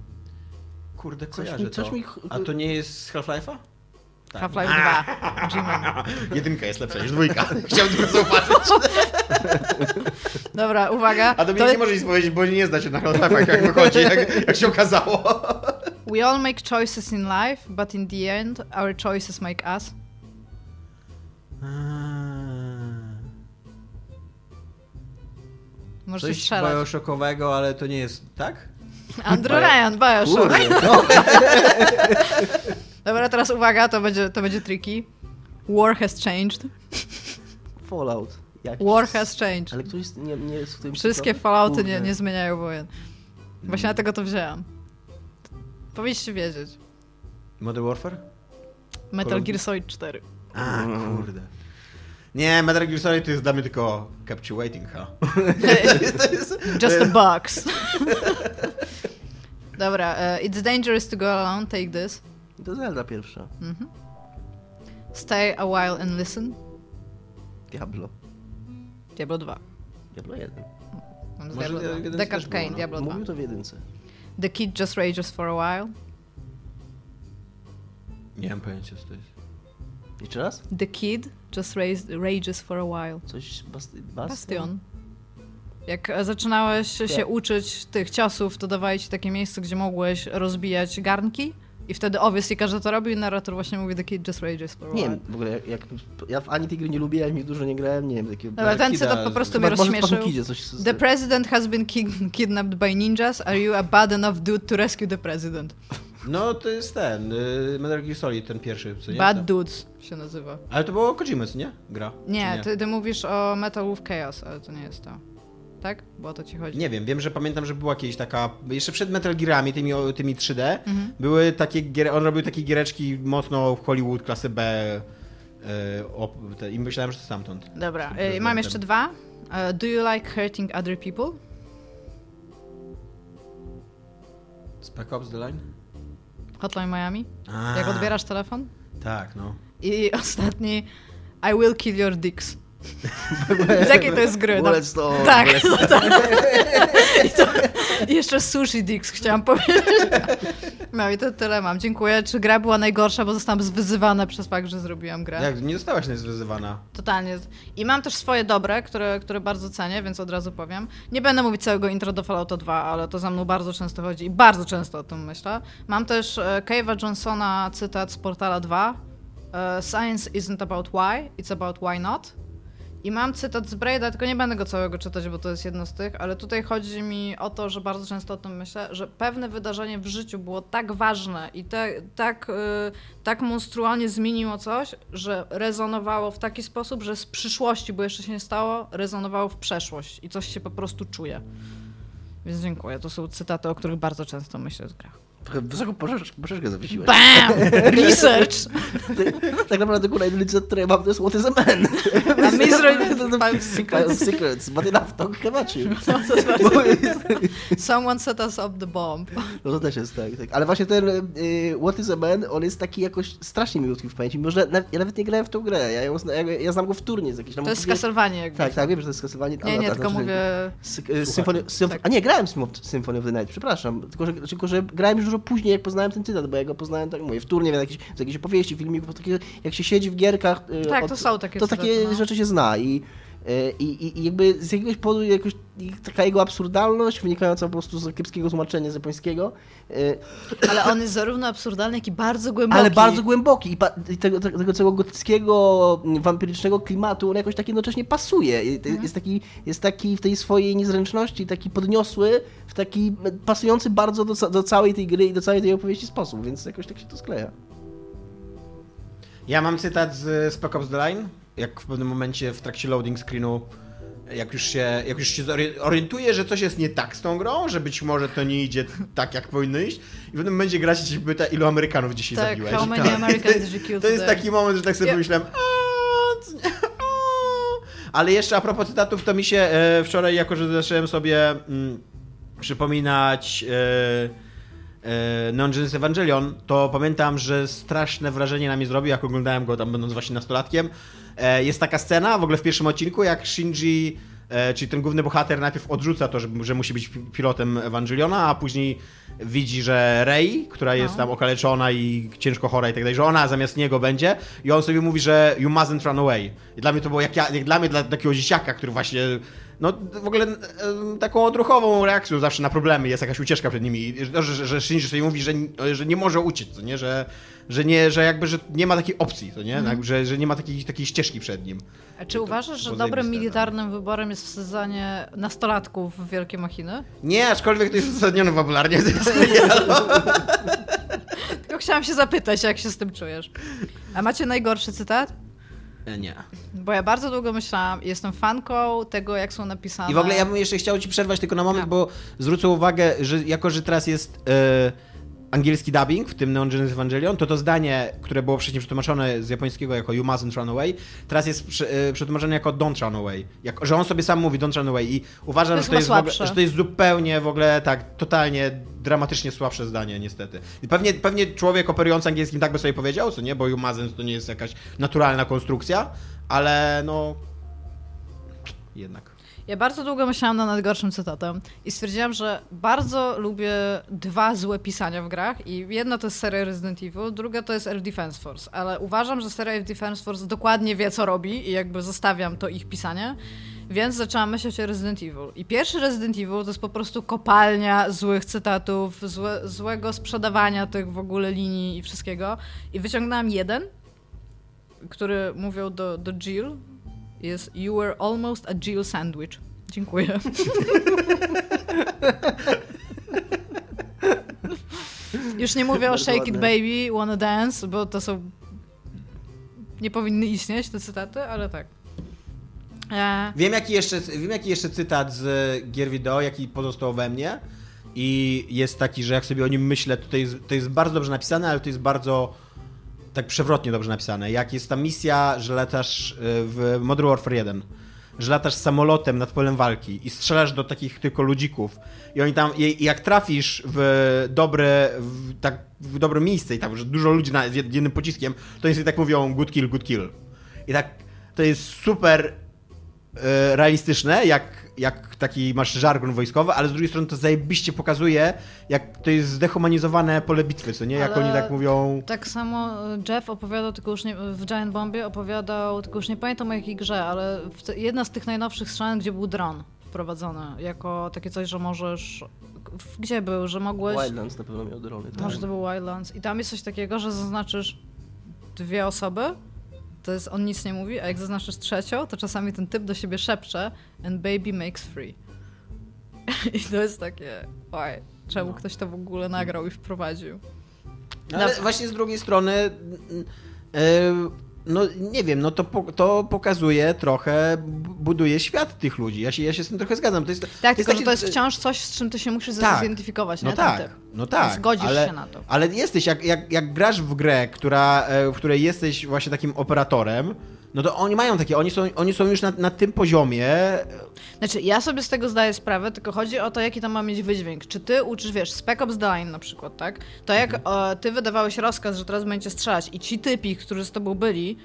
Kurde, Coś kojarzę mi- coś to. mi- A to nie jest z Half-Life'a? Tak. Half-Life 2. G-Man. Jedynka jest lepsza niż dwójka. Chciałem tylko zauważyć. Dobra, uwaga. A Dominik To- nie może nic powiedzieć, bo nie zna się na Half-Life'ach, jak wychodzi, jak, jak się okazało. We all make choices in life, but in the end, our choices make us. Możecie Coś strzelać. bioshockowego, ale to nie jest, tak? Andrew Ryan, Bioshock. Kurde, no. Dobra, teraz uwaga, to będzie, to będzie tricky. War has changed. Fallout. Jakiś. War has changed. Ale któryś nie, nie jest w tym Wszystkie? Fallouty nie, nie zmieniają wojen. Właśnie dlatego to wzięłam. Powinniście wiedzieć. Modern Warfare? Metal Gear Solid 4. A, kurde. Nie, Metal Gear Solid to jest dla mnie tylko captivating, ha? to jest, Just a box. Dobra, e, it's dangerous to go alone, take this. To Zelda pierwsza. Mhm. Stay a while and listen. Diablo. Diablo 2. Diablo 1. Mam z Diablo 2. jeden Deckard Kane, no. Diablo 2. Mówił to w jedynce. The kid just rages for a while. Nie mam pojęcia, co to jest. Jeszcze raz? The kid just raised, rages for a while. Coś... Bast bastion? Bastion. Jak zaczynałeś się Tak. uczyć tych ciosów, to dawali ci takie miejsce, gdzie mogłeś rozbijać garnki i wtedy obviously każdy to robił i narrator właśnie mówi The kid just rages for a Nie wiem, w ogóle jak. Ja w ani tej gry nie lubię, ja dużo nie grałem, nie wiem, takiego... Dobra, ten Kida- cytat po prostu mnie rozśmieszył. Pachukidzie coś... z- The president has been ki- kidnapped by ninjas. Are you a bad enough dude to rescue the president? No to jest ten, y, Metal Gear Solid, ten pierwszy, co nie? Bad dudes się nazywa. Ale to było Kojima, nie? Gra. Nie, Czy Ty, ty mówisz o Metal of Chaos, ale to nie jest to. Tak? Bo o to ci chodzi. Nie wiem, wiem, że pamiętam, że była jakaś taka, jeszcze przed Metal Gearami, tymi, tymi 3D, Mhm. były takie, on robił takie giereczki mocno w Hollywood, klasy B e, i myślałem, że to stamtąd. Dobra, tym y, mam jeszcze dwa. Uh, do you like hurting other people? Spec Ops The Line? Hotline Miami? A, Jak odbierasz telefon? Tak, no. I ostatni I will kill your dicks. Z jakiej to jest gry? No, Bullets to... tak, no tak. I, to, I jeszcze sushi dicks chciałam powiedzieć. No i to tyle mam. Dziękuję. Czy gra była najgorsza, bo zostałam zwyzywana przez fakt, że zrobiłam grę? Jak, nie zostałaś wyzywana. Totalnie. I mam też swoje dobre, które, które bardzo cenię, więc od razu powiem. Nie będę mówić całego intro do Fallouta 2, ale to za mną bardzo często chodzi i bardzo często o tym myślę. Mam też e, Cave'a Johnsona cytat z Portala 2. E, Science isn't about why, it's about why not. I mam cytat z Braida, tylko nie będę go całego czytać, bo to jest jedno z tych, ale tutaj chodzi mi o to, że bardzo często o tym myślę, że pewne wydarzenie w życiu było tak ważne i te, tak, y, tak monstrualnie zmieniło coś, że rezonowało w taki sposób, że z przyszłości, bo jeszcze się nie stało, rezonowało w przeszłość i coś się po prostu czuje. Więc dziękuję. To są cytaty, o których bardzo często myślę w grach. Trochę wysoką pożeszkę zawiesiłeś. BAM! Research! tak naprawdę kurwa jedyny który ja mam to jest What is a man? A my zrobimy Five Secrets. Secrets. Secrets, but enough talk about you. Someone set us up the bomb. No to też jest tak, tak. Ale właśnie ten y, What is a Man, on jest taki jakoś strasznie mi utkwił w pamięci. Może na, ja nawet nie grałem w tą grę, ja, ją, ja, ja znam go wtórnie z jakiejś. To jest skasowanie jakby. Tak, tak, wiem, że to jest skasowanie. Nie, nie, tylko mówię... Symphony, Symf- Tak. A nie, grałem Symphony of the Night, przepraszam. Tylko że, tylko, że grałem już dużo później, jak poznałem ten cytat, bo ja go poznałem, tak mówię, wtórnie, w jakiejś, z jakiejś opowieści, filmików, bo takie, jak się siedzi w gierkach... y, Tak, to są takie To takie no. rzeczy się zna i... y, I, i, I jakby z jakiegoś powodu jakoś taka jego absurdalność wynikająca po prostu z kiepskiego tłumaczenia z japońskiego, y, Ale on jest zarówno absurdalny, jak i bardzo głęboki. ale bardzo głęboki i, i tego, tego, tego całego gotyckiego, mm, wampirycznego klimatu on jakoś tak jednocześnie pasuje. To Jest, taki, jest taki w tej swojej niezręczności, taki podniosły, w taki pasujący bardzo do, do całej tej gry i do całej tej opowieści sposób, więc jakoś tak się to skleja. Ja mam cytat z Spec Ops The Line, jak w pewnym momencie w trakcie loading screenu, jak już się, jak już się orientuję, że coś jest nie tak z tą grą, że być może to nie idzie tak, jak powinno iść i w pewnym momencie gra się pyta, ilu Amerykanów dzisiaj Tak, zabiłeś. how many Americans you kill To jest taki moment, że tak sobie Ja- pomyślałem, "A, c- a". ale jeszcze a propos cytatów, to mi się e, wczoraj, jako że zacząłem sobie mm, przypominać e, Neon Genesis Evangelion, to pamiętam, że straszne wrażenie na mnie zrobił, jak oglądałem go tam będąc właśnie nastolatkiem. E, jest taka scena w ogóle w pierwszym odcinku, jak Shinji, e, czyli ten główny bohater najpierw odrzuca to, że, że musi być pi- pilotem Ewangeliona, a później widzi, że Rei, która jest No. tam okaleczona i ciężko chora i tak dalej, że ona zamiast niego będzie i on sobie mówi, że you mustn't run away. I dla mnie to było jak, ja, jak dla mnie, dla takiego dzieciaka, który właśnie no w ogóle taką odruchową reakcją zawsze na problemy jest jakaś ucieczka przed nimi, I że, że, że Shinji sobie mówi, że, że nie może uciec, co nie? Że, że nie, że jakby, że nie ma takiej opcji, to nie? Tak, że, że nie ma takiej, takiej ścieżki przed nim. A czy uważasz, że dobrym no. militarnym wyborem jest wsadzanie nastolatków w wielkie machiny? Nie, aczkolwiek to jest uzasadnione fabularnie. Tylko chciałam się zapytać, jak się z tym czujesz. A macie najgorszy cytat? E, nie. Bo ja bardzo długo myślałam, jestem fanką tego, jak są napisane. I w ogóle ja bym jeszcze chciał ci przerwać tylko na moment, Tak. bo zwrócę uwagę, że jako, że teraz jest e, angielski dubbing, w tym Neon Genesis Evangelion, to to zdanie, które było wcześniej przetłumaczone z japońskiego jako You mustn't run away, teraz jest e, przetłumaczone jako Don't run away. Jak, że on sobie sam mówi Don't run away i uważam, To że, to jest ogóle, że to jest zupełnie w ogóle tak, totalnie dramatycznie słabsze zdanie, niestety. I pewnie, pewnie człowiek operujący angielskim tak by sobie powiedział, co nie, bo You mustn't to nie jest jakaś naturalna konstrukcja, ale no... Jednak. Ja bardzo długo myślałam nad najgorszym cytatem i stwierdziłam, że bardzo lubię dwa złe pisania w grach i jedna to jest seria Resident Evil, druga to jest Air Defense Force, ale uważam, że seria Air Defense Force dokładnie wie, co robi i jakby zostawiam to ich pisanie, więc zaczęłam myśleć o Resident Evil. I pierwszy Resident Evil to jest po prostu kopalnia złych cytatów, złe, złego sprzedawania tych w ogóle linii i wszystkiego i wyciągnęłam jeden, który mówił do, do Jill, jest You were almost a Jill sandwich. Dziękuję. Już nie mówię o Shake It. Baby, Wanna Dance, bo to są... Nie powinny istnieć te cytaty, ale tak. E, Wiem jaki, jeszcze, wiem, jaki jeszcze cytat z gier wideo, jaki pozostał we mnie. I jest taki, że jak sobie o nim myślę, to, to, jest, to jest bardzo dobrze napisane, ale to jest bardzo tak przewrotnie dobrze napisane. Jak jest ta misja, że latasz y, w Modern Warfare 1, że latasz samolotem nad polem walki i strzelasz do takich tylko ludzików i oni tam, i jak trafisz w dobre, w, tak, w dobre miejsce i tam, że dużo ludzi na, z jednym pociskiem, to oni sobie tak mówią good kill, good kill. I tak to jest super realistyczne, jak, jak taki masz żargon wojskowy, ale z drugiej strony to zajebiście pokazuje, jak to jest zdehumanizowane pole bitwy, co nie? Jak Ale- oni tak mówią... Tak samo Jeff opowiadał, tylko już nie, w Giant Bombie opowiadał, tylko już nie pamiętam o jakiej grze, ale w te, jedna z tych najnowszych strzelin, gdzie był dron wprowadzony, jako takie coś, że możesz... Gdzie był, że mogłeś... Wildlands na pewno miał drony. tak. Może to był Wildlands. I tam jest coś takiego, że zaznaczysz dwie osoby, to jest on nic nie mówi, a jak zaznaczysz trzecią, to czasami ten typ do siebie szepcze and baby makes free. I to jest takie, oj, czemu ktoś to w ogóle nagrał i wprowadził? Ale Dobra. właśnie z drugiej strony, e, no nie wiem, no to, po, to pokazuje trochę, buduje świat tych ludzi. Ja się, ja się z tym trochę zgadzam. To jest, Tak, tylko taki- że to jest wciąż coś, z czym ty się musisz Tak. zidentyfikować, No nie? Tak, no tak. Zgodzisz ale, się na to. Ale jesteś, jak, jak, jak grasz w grę, która, e, w której jesteś właśnie takim operatorem, no to oni mają takie, oni są, oni są już na, na tym poziomie. Znaczy, ja sobie z tego zdaję sprawę, tylko chodzi o to, jaki to ma mieć wydźwięk. Czy ty uczysz, wiesz, Spec Ops The Line na przykład, tak? To jak Mhm. e, ty wydawałeś rozkaz, że teraz będziecie strzelać i ci typi, którzy z tobą byli,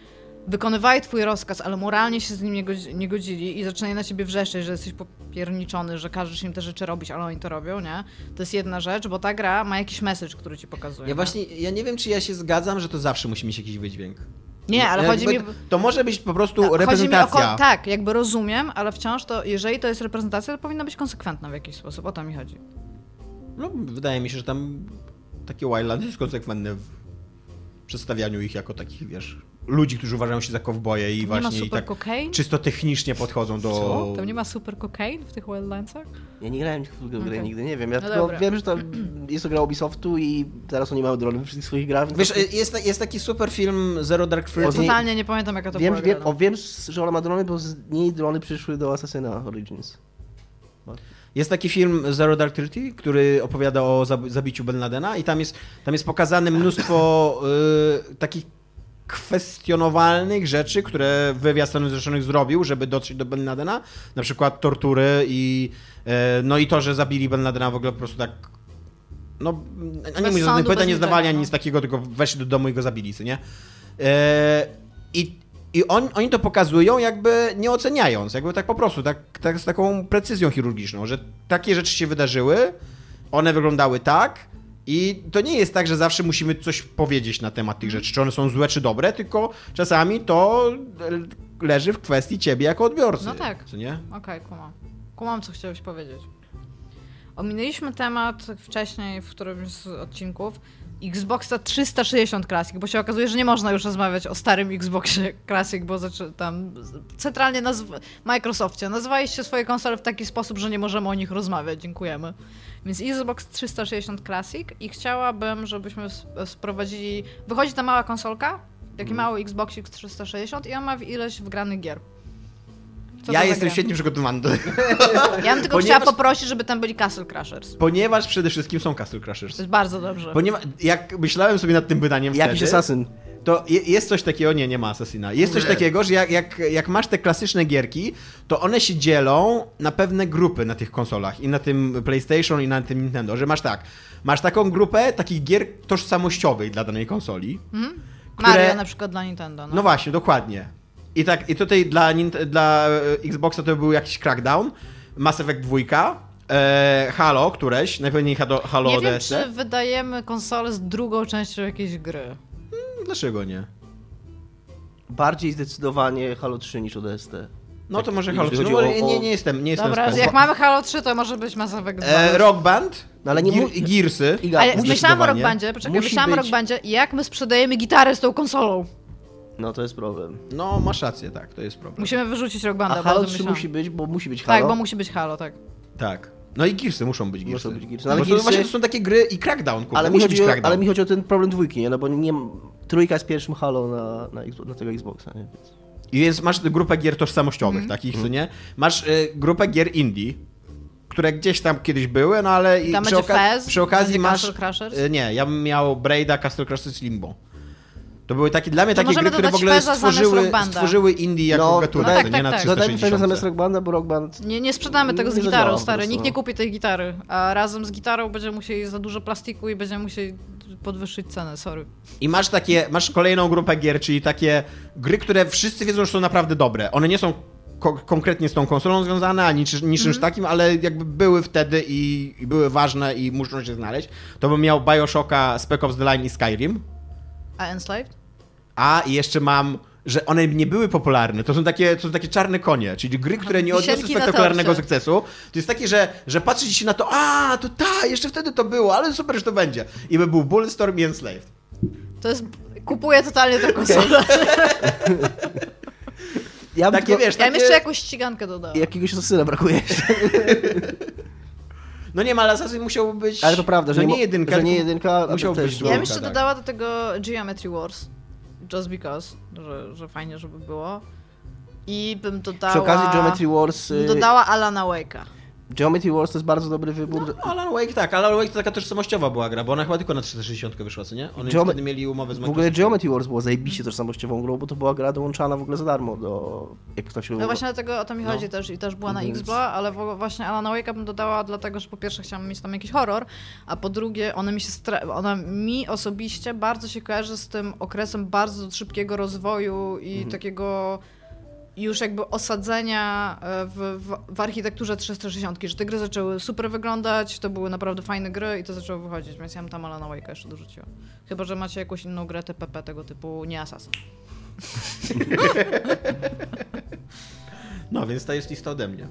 wykonywali twój rozkaz, ale moralnie się z nim nie, godzi, nie godzili i zaczynali na ciebie wrzeszczeć, że jesteś popierniczony, że każesz im te rzeczy robić, ale oni to robią, nie? To jest jedna rzecz, bo ta gra ma jakiś message, który ci pokazuje. Ja nie? właśnie, ja nie wiem, czy ja się zgadzam, że to zawsze musi mieć jakiś wydźwięk. Nie, ale chodzi mi... To może być po prostu reprezentacja. tak, jakby rozumiem, ale wciąż to, jeżeli to jest reprezentacja, to powinna być konsekwentna w jakiś sposób. O to mi chodzi. No, wydaje mi się, że tam taki Wildland jest konsekwentny w przedstawianiu ich jako takich, wiesz, ludzi, którzy uważają się za kowboje i nie ma właśnie i tak cocaine? czysto technicznie podchodzą do... Co? Tam nie ma super cocaine w tych Wildlandsach? Ja nie grałem w grę Okej. nigdy, nie wiem. Ja No tylko dobra. wiem, że to jest to gra Ubisoftu i teraz oni mają drony we wszystkich swoich grach. więc Wiesz, to- jest, jest taki super film Zero Dark Ja Thirty. nie- totalnie nie pamiętam jaka to wiem, była wiem, gra. o, wiem, że ona ma drony, bo z niej drony przyszły do Assassina Origins. Jest taki film Zero Dark Thirty, który opowiada o zab- zabiciu Ben Ladena i tam jest, tam jest pokazane mnóstwo y, takich kwestionowalnych rzeczy, które wywiad Stanów Zjednoczonych zrobił, żeby dotrzeć do Ben Ladena. Na przykład tortury i y, no i to, że zabili Ben Ladena w ogóle po prostu tak no, ani mu żadnych pytań nie zdawali, ani no. nic takiego, tylko weszli do domu i go zabili, co nie? E, I, i on, oni to pokazują jakby nie oceniając, jakby tak po prostu, tak, tak z taką precyzją chirurgiczną, że takie rzeczy się wydarzyły, one wyglądały tak i to nie jest tak, że zawsze musimy coś powiedzieć na temat tych rzeczy, czy one są złe, czy dobre, tylko czasami to e, leży w kwestii ciebie jako odbiorcy. No tak. Co nie? Okej, kumam. Kumam, co chciałeś powiedzieć. Ominęliśmy temat wcześniej w którymś z odcinków Xboxa 360 Classic, bo się okazuje, że nie można już rozmawiać o starym Xboxie Classic, bo zaczy, tam centralnie nazw- Microsoftie nazwaliście swoje konsole w taki sposób, że nie możemy o nich rozmawiać. Dziękujemy. Więc Xbox 360 Classic i chciałabym, żebyśmy sprowadzili... Wychodzi ta mała konsolka, taki mały Xboxik 360 i on ma ileś wgranych gier. Ja to za jestem świetnie przygotowany do tego, Ja bym tylko Ponieważ- chciała poprosić, żeby tam byli Castle Crashers. ponieważ przede wszystkim są Castle Crashers. To jest bardzo dobrze. Ponieważ jak myślałem sobie nad tym pytaniem Jakiś wtedy, asasyn. to je, jest coś takiego, nie, nie ma Assassina. Jest coś Nie. takiego, że jak, jak, jak masz te klasyczne gierki, to one się dzielą na pewne grupy na tych konsolach i na tym PlayStation i na tym Nintendo, że masz tak, masz taką grupę takich gier tożsamościowych dla danej konsoli, Mhm. które- Mario na przykład dla Nintendo. No. no właśnie, dokładnie. I tak, i tutaj dla, dla e, Xboxa to był jakiś crackdown, Mass Effect 2, e, Halo któreś, najpewniej Halo, Halo Nie wiem, ODST. czy wydajemy konsolę z drugą częścią jakiejś gry. Dlaczego nie? Bardziej zdecydowanie Halo 3 niż ODST. No to może jeśli Halo 3. chodzi No, o- nie, nie, nie jestem, nie jestem Dobra, jak mamy Halo 3, to może być Mass Effect 2. E, Rock Band, No ale nie Gear, Gearsy. Iga, Ale myślałam o Rock. Bandzie, poczekaj, Musi myślałam o być- Rock Bandzie, jak my sprzedajemy gitarę z tą konsolą. No to jest problem. No, masz rację, tak, to jest problem. Musimy wyrzucić Rock Banda, A Halo tym 3 myślałam. musi być, bo musi być Halo. Tak, bo musi być Halo, tak. Tak. No i Gearsy muszą być Gearsy. Muszą być Gearsy. No, Ale ale to Gearsy- właśnie to są takie gry i Crackdown, kurde, ale, mi musi chodzi być o, Crackdown. ale mi chodzi o ten problem dwójki, nie? No bo nie, trójka jest pierwszym Halo na, na, na tego Xboxa, nie? Więc... I więc masz grupę gier tożsamościowych Mhm. takich, co nie? Masz y, grupę gier indie, które gdzieś tam kiedyś były, no ale i Tam przy, będzie Fez, przy okazji masz... Castle Crashers? y, Nie, ja bym miał Braida, Castle Crashers, Limbo. To były takie, dla mnie To takie gry, które w ogóle stworzyły, stworzyły indie jako No, gatunek, no tak, nie tak, na tak. 360. Dodajmy tego zamiast Rock Banda, bo Rock Band... Nie, nie sprzedamy tego z Nie gitarą, stary. Nikt nie no. kupi tej gitary. A razem z gitarą będziemy musieli za dużo plastiku i będziemy musieli podwyższyć cenę, sorry. I masz takie, masz kolejną grupę gier, czyli takie gry, które wszyscy wiedzą, że są naprawdę dobre. One nie są ko- konkretnie z tą konsolą związane, ani niczy, niczymś Mhm. takim, ale jakby były wtedy i, i były ważne i muszą się znaleźć. To bym miał Bioshocka, Spec Ops The Line i Skyrim. A Enslaved? A i jeszcze mam, że one nie były popularne. To są takie, to są takie czarne konie, czyli gry, które nie odniosły spektakularnego sukcesu. To jest takie, że, że patrzycie się na to, a to ta, jeszcze wtedy to było, ale super, że to będzie. I by był Bulletstorm i Enslaved. To jest... Kupuję totalnie tę konsolę. Ja bym Takie, tylko- wiesz, Ja bym takie... jeszcze jakąś ścigankę dodała. Jakiegoś asasyna brakuje. No nie, ma, ale Assassin musiał być... Ale to prawda, że no nie jedynka, że nie jedynka, musiał być. Ja bym jeszcze tak. dodała do tego Geometry Wars. Just because, że, że fajnie, żeby było. I bym dodała... Przy okazji Geometry Wars... y, Dodała Alana Wake'a. Geometry Wars to jest bardzo dobry wybór. No, Alan Wake, tak, Alan Wake to taka tożsamościowa była gra, bo ona chyba tylko na 360 wyszła, co nie? Oni Geome- wtedy mieli umowę z W ogóle Microsoftem. Geometry Wars było zajebiście tożsamościową grą, bo to była gra dołączana w ogóle za darmo do... Jak ktoś No właśnie dlatego o to mi No. chodzi też i też była na Więc- Xbox, ale właśnie Alana Wake'a bym dodała dlatego, że po pierwsze chciałam mieć tam jakiś horror, a po drugie ona mi się stra- ona mi osobiście bardzo się kojarzy z tym okresem bardzo szybkiego rozwoju i Mhm. takiego już jakby osadzenia e, w, w, w architekturze 360, że te gry zaczęły super wyglądać, to były naprawdę fajne gry i to zaczęło wychodzić, więc ja bym tam Alana Wake'a jeszcze dorzuciła. Chyba, że macie jakąś inną grę TPP tego typu, nie Assassin. No, więc to jest lista ode mnie.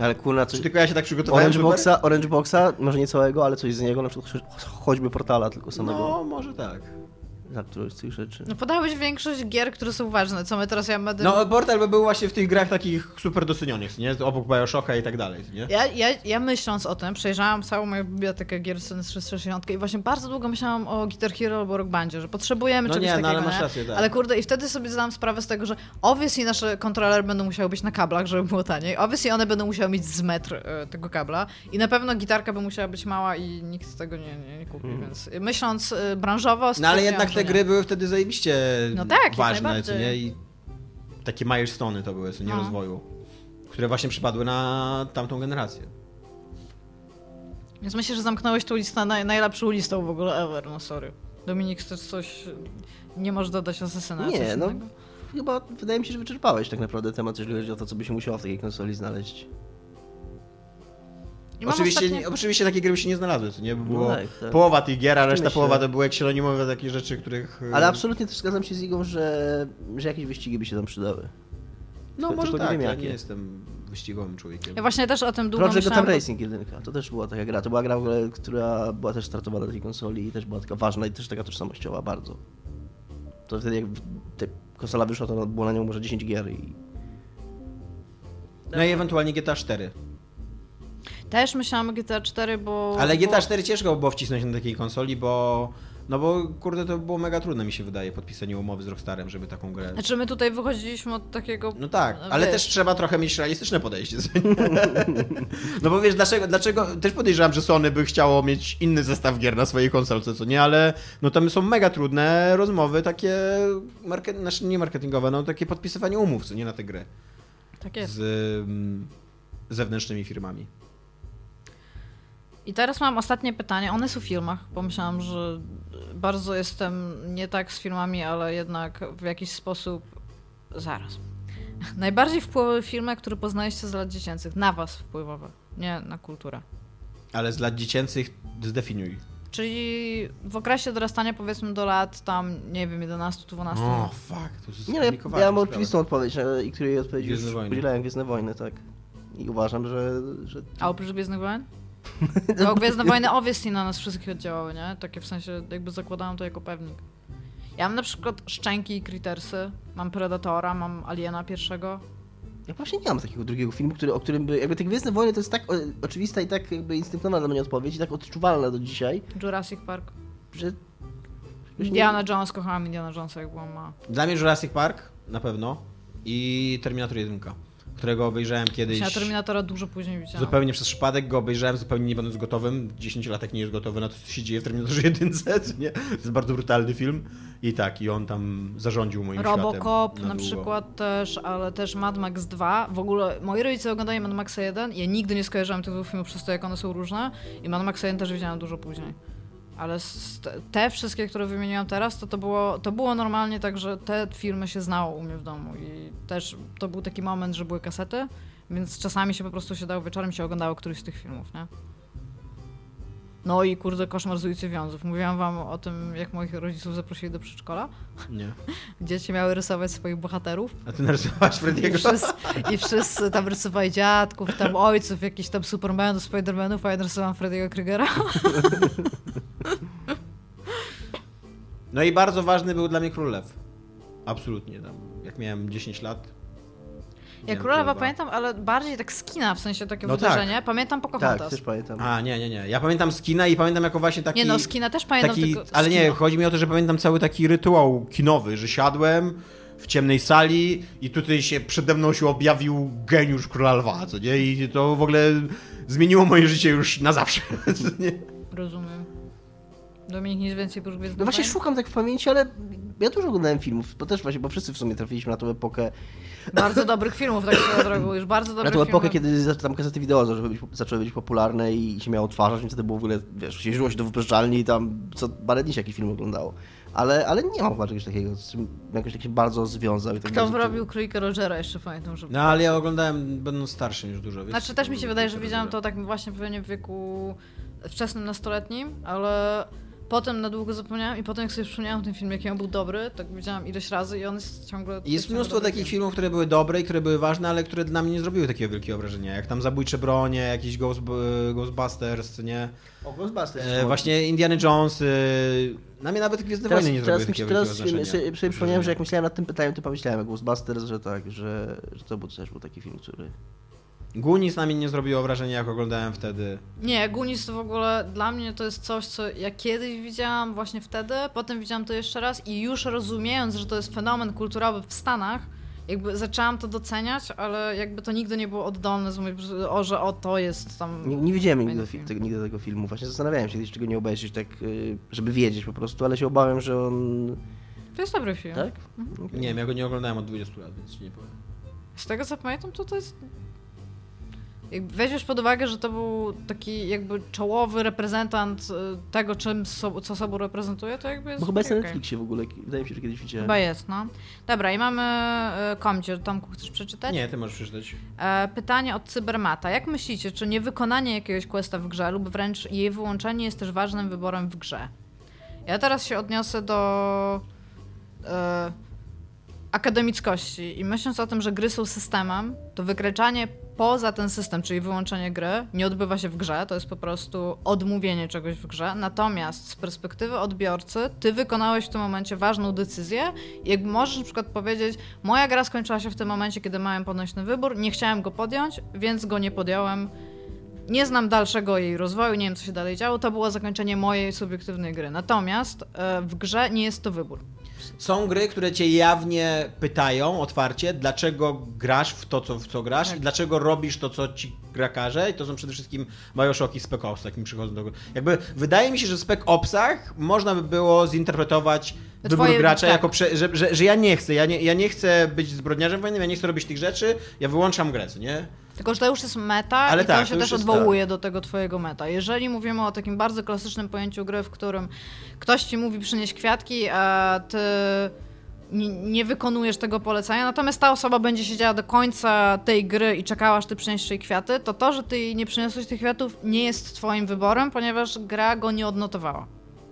Ale kurna, coś... Czy tylko ja się tak przygotowałem? Orange? Boxa, Orange Boxa, może nie całego, ale coś z niego, na przykład cho- choćby portala tylko samego, No, może tak. Za którąś z tych rzeczy. No podałeś większość gier, które są ważne, co my teraz ja będę... No, Portal by był właśnie w tych grach takich super docenionych, nie? Obok Bioshocka i tak dalej, nie? Ja, ja, ja myśląc o tym, przejrzałam całą moją bibliotekę gier z 360 i właśnie bardzo długo myślałam o Guitar Hero albo Rock Bandzie, że potrzebujemy No czegoś nie, no takiego, ale masz nie? rację, tak. Ale kurde, i wtedy sobie zdałam sprawę z tego, że obviously nasze kontrolery będą musiały być na kablach, żeby było taniej. Obviously one będą musiały mieć z metr e, tego kabla i na pewno gitarka by musiała być mała i nikt tego nie, nie, nie kupi, więc myśląc e, branżowo No ale jednak że te gry były wtedy zajebiście No tak, ważne, co nie? I takie milestone'y to były, co nie? No. Rozwoju. Które właśnie przypadły na tamtą generację. Więc myślę, że zamknąłeś tą listę naj, najlepszą listą w ogóle ever, no sorry. Dominik, chcesz coś... Nie możesz dodać asesyna? Nie, no. innego? Chyba wydaje mi się, że wyczerpałeś tak naprawdę temat, jeżeli chodzi o to, co by się musiało w takiej konsoli znaleźć. Oczywiście, ostatnie- nie, oczywiście takie gry by się nie znalazły, co nie? By było tak, tak. połowa tych gier, a reszta Myślę. połowa to były jakieś anonimowe takie rzeczy, których... y, Ale absolutnie też zgadzam się z Igą, że, że jakieś wyścigi by się tam przydały. No tylko może nie tak, ja nie jestem wyścigowym człowiekiem. Ja właśnie też o tym długo Project myślałam. Gotham Racing 1, to też była taka gra. To była gra, w ogóle, która była też startowana na tej konsoli i też była taka ważna i też taka tożsamościowa bardzo. To wtedy jak ta konsola wyszła, to było na nią może 10 gier i... No i ewentualnie GTA 4. Też myślałam o GTA 4, bo... Ale. GTA 4 ciężko było wcisnąć na takiej konsoli, bo... No bo kurde to było mega trudne mi się wydaje podpisanie umowy z Rockstarem, żeby taką grę... Znaczy my tutaj wychodziliśmy od takiego... No tak, ale wiesz, też trzeba trochę mieć realistyczne podejście. No bo wiesz, dlaczego, dlaczego, też podejrzewam, że Sony by chciało mieć inny zestaw gier na swojej konsolce, co nie, ale no tam są mega trudne rozmowy, takie, market, znaczy nie marketingowe, no takie podpisywanie umów, co nie, na te gry Tak jest. z mm, zewnętrznymi firmami. I teraz mam ostatnie pytanie. One są w filmach. Pomyślałam, że bardzo jestem nie tak z filmami, ale jednak w jakiś sposób Zaraz. Najbardziej wpływowe filmy, które poznaliście z lat dziecięcych. Na was wpływowe, nie na kulturę. Ale z lat dziecięcych zdefiniuj. Czyli w okresie dorastania powiedzmy do lat tam, nie wiem, 11-12. O, fuck, to jest Nie, ja, ja mam oczywistą odpowiedź, e, i której odpowiedź już Gwiezdne Wojny. udzielałem Gwiezdne Wojny, tak. I uważam, że... że... A oprócz Gwiezdnych Wojen? Bo Gwiezdne Wojny obviously na nas wszystkich oddziałały, nie? Takie w sensie, jakby zakładałam to jako pewnik. Ja mam na przykład Szczęki i Crittersy, mam Predatora, mam Aliena pierwszego. Ja właśnie nie mam takiego drugiego filmu, który, o którym by... Jakby te Gwiezdne Wojny to jest tak o, oczywista i tak jakby instynktowna dla mnie odpowiedź i tak odczuwalna do dzisiaj, Jurassic Park. że... że nie- Indiana Jones, kochałam Indiana Jonesa jak byłam mała. Dla mnie Jurassic Park, na pewno. I Terminator 1, którego obejrzałem kiedyś. Ja Terminatora dużo później widziałam. Zupełnie przez przypadek go obejrzałem, zupełnie nie będąc gotowym. 10-latek nie jest gotowy na to, co się dzieje w Terminatorze 1, nie? To jest bardzo brutalny film. I tak, i on tam zarządził moim Robocop światem. na długo. przykład też, ale też Mad Max 2. W ogóle moi rodzice oglądają Mad Maxa 1. Ja nigdy nie skojarzyłam tych dwóch filmów przez to, jak one są różne. I Mad Maxa 1 też widziałam dużo później. Ale te- wszystkie, które wymieniłam teraz, to, to, było, to było normalnie tak, że te filmy się znało u mnie w domu. I też to był taki moment, że były kasety, więc czasami się po prostu siadało wieczorem się oglądało któryś z tych filmów, nie? No i kurde, koszmar z ulicy Wiązów. Mówiłam wam o tym, jak moich rodziców zaprosili do przedszkola. Nie. Dzieci miały rysować swoich bohaterów. A ty narysowałaś I Frediego? wszyscy, I wszyscy tam rysowali dziadków, tam ojców, jakichś tam Supermanów, Spidermanów, a ja narysowałam Freddy'ego Krygera. No i bardzo ważny był dla mnie Król Lew. Absolutnie. Tam, jak miałem 10 lat. Ja miałem Królewa Królewa. pamiętam, ale bardziej tak z kina, w sensie takie No wydarzenie. Pamiętam Tak, Pocahontas. też pamiętam. A, nie, nie, nie. Ja pamiętam z kina i pamiętam jako właśnie taki... nie no, z kina też pamiętam taki, ale nie, chodzi mi o to, że pamiętam cały taki rytuał kinowy, że siadłem w ciemnej sali i tutaj się przede mną się objawił geniusz Króla Lwa, co nie? I to w ogóle zmieniło moje życie już na zawsze. co nie? Rozumiem. Dominik nic więcej prócz Gwiezdnych No właśnie szukam tak w pamięci, ale ja dużo oglądałem filmów, bo też właśnie, bo wszyscy w sumie trafiliśmy na tą epokę, Bardzo dobrych filmów, tak swoją drogą, już bardzo na dobrych tą epokę, filmów. kiedy tam kasety wideo zaczęły być, zaczęły być popularne i się miało odtwarzać, więc wtedy było w ogóle, wiesz, jeździło się do wypożyczalni i tam co parę dni się jakiś film oglądało. Ale, ale nie mam chyba czegoś takiego, z czym jakoś tak się bardzo związał. I tak Kto wyrobił Królika Rogera, jeszcze pamiętam, że... No ale ja oglądałem będąc starszym już dużo, więc... Znaczy też mi się wydaje, że widziałam to tak właśnie pewnie w wieku wczesnym nastoletnim, ale potem na długo zapomniałam i potem jak sobie przypomniałam ten film, jaki on był dobry, tak widziałam ileś razy i on jest ciągle... Jest mnóstwo takich film. filmów, które były dobre i które były ważne, ale które dla mnie nie zrobiły takiego wielkiego wrażenia, jak tam Zabójcze Bronie, jakiś Ghost, Ghostbusters, co nie? O, Ghostbusters. E, właśnie Indiana Jones, y, na mnie nawet Gwiezdne Teraz, Wojny nie teraz, zrobiły mi się- takiego teraz wielkiego sobie, sobie przypomniałem, że jak myślałem nad tym pytaniem, to pomyślałem o Ghostbusters, że tak, że, że to był też był taki film, który... Goonies na mnie nie zrobiło wrażenia, jak oglądałem wtedy. Nie, Goonies to w ogóle dla mnie to jest coś, co ja kiedyś widziałam właśnie wtedy, potem widziałam to jeszcze raz i już rozumiejąc, że to jest fenomen kulturowy w Stanach, jakby zaczęłam to doceniać, ale jakby to nigdy nie było oddolne z mojej, o, że o, to jest tam... Nie, nie widziałem nigdy, fi- film. tego, nigdy tego filmu. Właśnie zastanawiałem się kiedyś, czego nie obejrzeć, tak, y, żeby wiedzieć po prostu, ale się obawiam, że on... To jest dobry film. Tak? Nie wiem, ja go nie oglądałem od 20 lat, więc ci nie powiem. Z tego co pamiętam, to to jest. Weźmiesz pod uwagę, że to był taki jakby czołowy reprezentant y, tego, czym so, co sobą reprezentuje, to jakby jest. Bo chyba jest na okej. Netflixie w ogóle, wydaje mi się, że kiedyś widziałem. Chyba jest, no. Dobra, i mamy y, komcie. Tomku, chcesz przeczytać? Nie, ty możesz przeczytać. E, pytanie od Cybermata. Jak myślicie, czy niewykonanie jakiegoś questa w grze lub wręcz jej wyłączenie jest też ważnym wyborem w grze? Ja teraz się odniosę do e, akademickości i myśląc o tym, że gry są systemem, to wykraczanie poza ten system, czyli wyłączenie gry, nie odbywa się w grze, to jest po prostu odmówienie czegoś w grze. Natomiast z perspektywy odbiorcy, ty wykonałeś w tym momencie ważną decyzję i jak możesz na przykład powiedzieć, moja gra skończyła się w tym momencie, kiedy miałem podnośny wybór, nie chciałem go podjąć, więc go nie podjąłem. Nie znam dalszego jej rozwoju, nie wiem co się dalej działo, to było zakończenie mojej subiektywnej gry. Natomiast e, w grze nie jest to wybór. Są gry, które cię jawnie pytają otwarcie, dlaczego grasz w to, co, w co grasz Tak. i dlaczego robisz to, co ci gra każe. I to są przede wszystkim Bioshock i Spec Ops, tak mi przychodzą do głowy. Jakby wydaje mi się, że w Spec Opsach można by było zinterpretować wybór Twoje- gracza tak. jako, prze, że, że, że ja nie chcę, ja nie, ja nie chcę być zbrodniarzem wojennym, ja nie chcę robić tych rzeczy, ja wyłączam grę, nie? Tylko, że to już jest meta Ale i tak, to to się już też odwołuje do tego twojego meta. Jeżeli mówimy o takim bardzo klasycznym pojęciu gry, w którym ktoś ci mówi przynieś kwiatki, a ty nie, wykonujesz tego polecenia, natomiast ta osoba będzie siedziała do końca tej gry i czekała, aż ty przyniesiesz jej kwiaty, to to, że ty nie przyniosłeś tych kwiatów, nie jest twoim wyborem, ponieważ gra go nie odnotowała.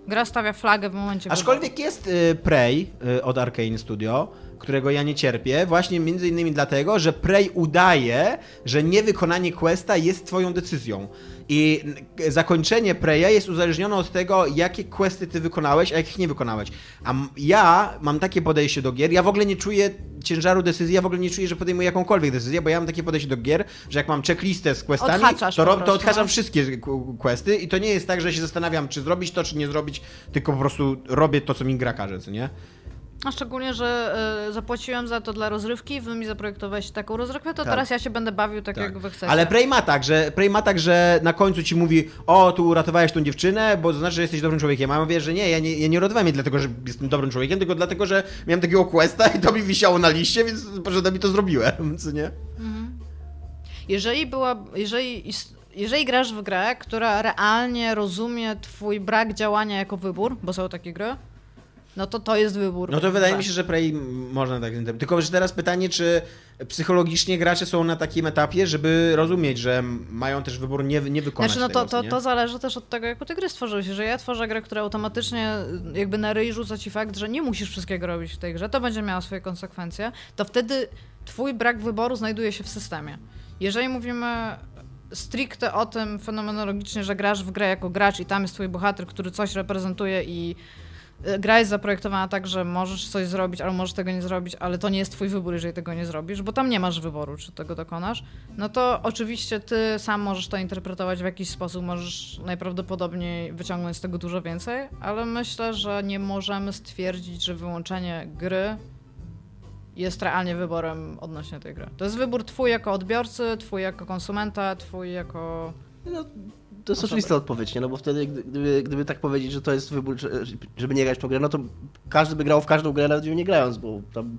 Gra stawia flagę w momencie wyboru. Aczkolwiek jest y, Prey y, od Arkane Studio, którego ja nie cierpię, właśnie między innymi dlatego, że Prey udaje, że niewykonanie questa jest twoją decyzją. I zakończenie Preya jest uzależnione od tego, jakie questy ty wykonałeś, a jakich nie wykonałeś. A ja mam takie podejście do gier, ja w ogóle nie czuję ciężaru decyzji, ja w ogóle nie czuję, że podejmuję jakąkolwiek decyzję, bo ja mam takie podejście do gier, że jak mam checklistę z questami, Odhaczasz to, to odhaczam wszystkie questy i to nie jest tak, że się zastanawiam, czy zrobić to, czy nie zrobić, tylko po prostu robię to, co mi gra każe, co nie? A szczególnie, że y, zapłaciłem za to dla rozrywki, wy mi zaprojektowałeś taką rozrywkę, to Tak. teraz ja się będę bawił tak, jak wy chcecie. Ale Prey ma tak, że Prey ma tak, że na końcu ci mówi, o, tu uratowałeś tą dziewczynę, bo to znaczy, że jesteś dobrym człowiekiem. A ja mówię, że nie, ja nie, ja nie uratowałem jej dlatego, że jestem dobrym człowiekiem, tylko dlatego, że miałem takiego questa i to mi wisiało na liście, więc poszedłem i to zrobiłem, co nie? Jeżeli była, jeżeli, jeżeli grasz w grę, która realnie rozumie twój brak działania jako wybór, bo są takie gry, no to to jest wybór. No to wydaje Tak. mi się, że Prey można tak zinterpretować. Tylko, że teraz pytanie, czy psychologicznie gracze są na takim etapie, żeby rozumieć, że mają też wybór nie, nie wykonać Znaczy, no to, tego, to, to zależy też od tego, jak ty gry stworzyłeś. Jeżeli ja tworzę grę, która automatycznie jakby na ryj rzuca ci fakt, że nie musisz wszystkiego robić w tej grze, to będzie miało swoje konsekwencje, to wtedy twój brak wyboru znajduje się w systemie. Jeżeli mówimy stricte o tym fenomenologicznie, że grasz w grę jako gracz i tam jest twój bohater, który coś reprezentuje i gra jest zaprojektowana tak, że możesz coś zrobić, albo możesz tego nie zrobić, ale to nie jest twój wybór, jeżeli tego nie zrobisz, bo tam nie masz wyboru, czy tego dokonasz, no to oczywiście ty sam możesz to interpretować w jakiś sposób, możesz najprawdopodobniej wyciągnąć z tego dużo więcej, ale myślę, że nie możemy stwierdzić, że wyłączenie gry jest realnie wyborem odnośnie tej gry. To jest wybór twój jako odbiorcy, twój jako konsumenta, twój jako... No, to jest oczywista odpowiedź, nie? No bo wtedy, gdy- gdyby, gdyby tak powiedzieć, że to jest wybór, że- żeby nie grać w tą grę, no to każdy by grał w każdą grę, nawet w nią nie grając, bo tam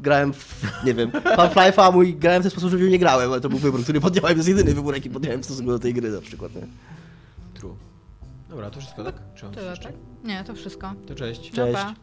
grałem w, nie wiem, Half-Life'a, mój grałem w ten sposób, że w nią nie grałem, ale to był wybór, który podjąłem, to jest jedyny wybór, jaki podjąłem w stosunku do tej gry na przykład, nie? True. Dobra, to wszystko, tak? Czy mam jeszcze? tak? Nie, to wszystko. To cześć. Cześć. pa.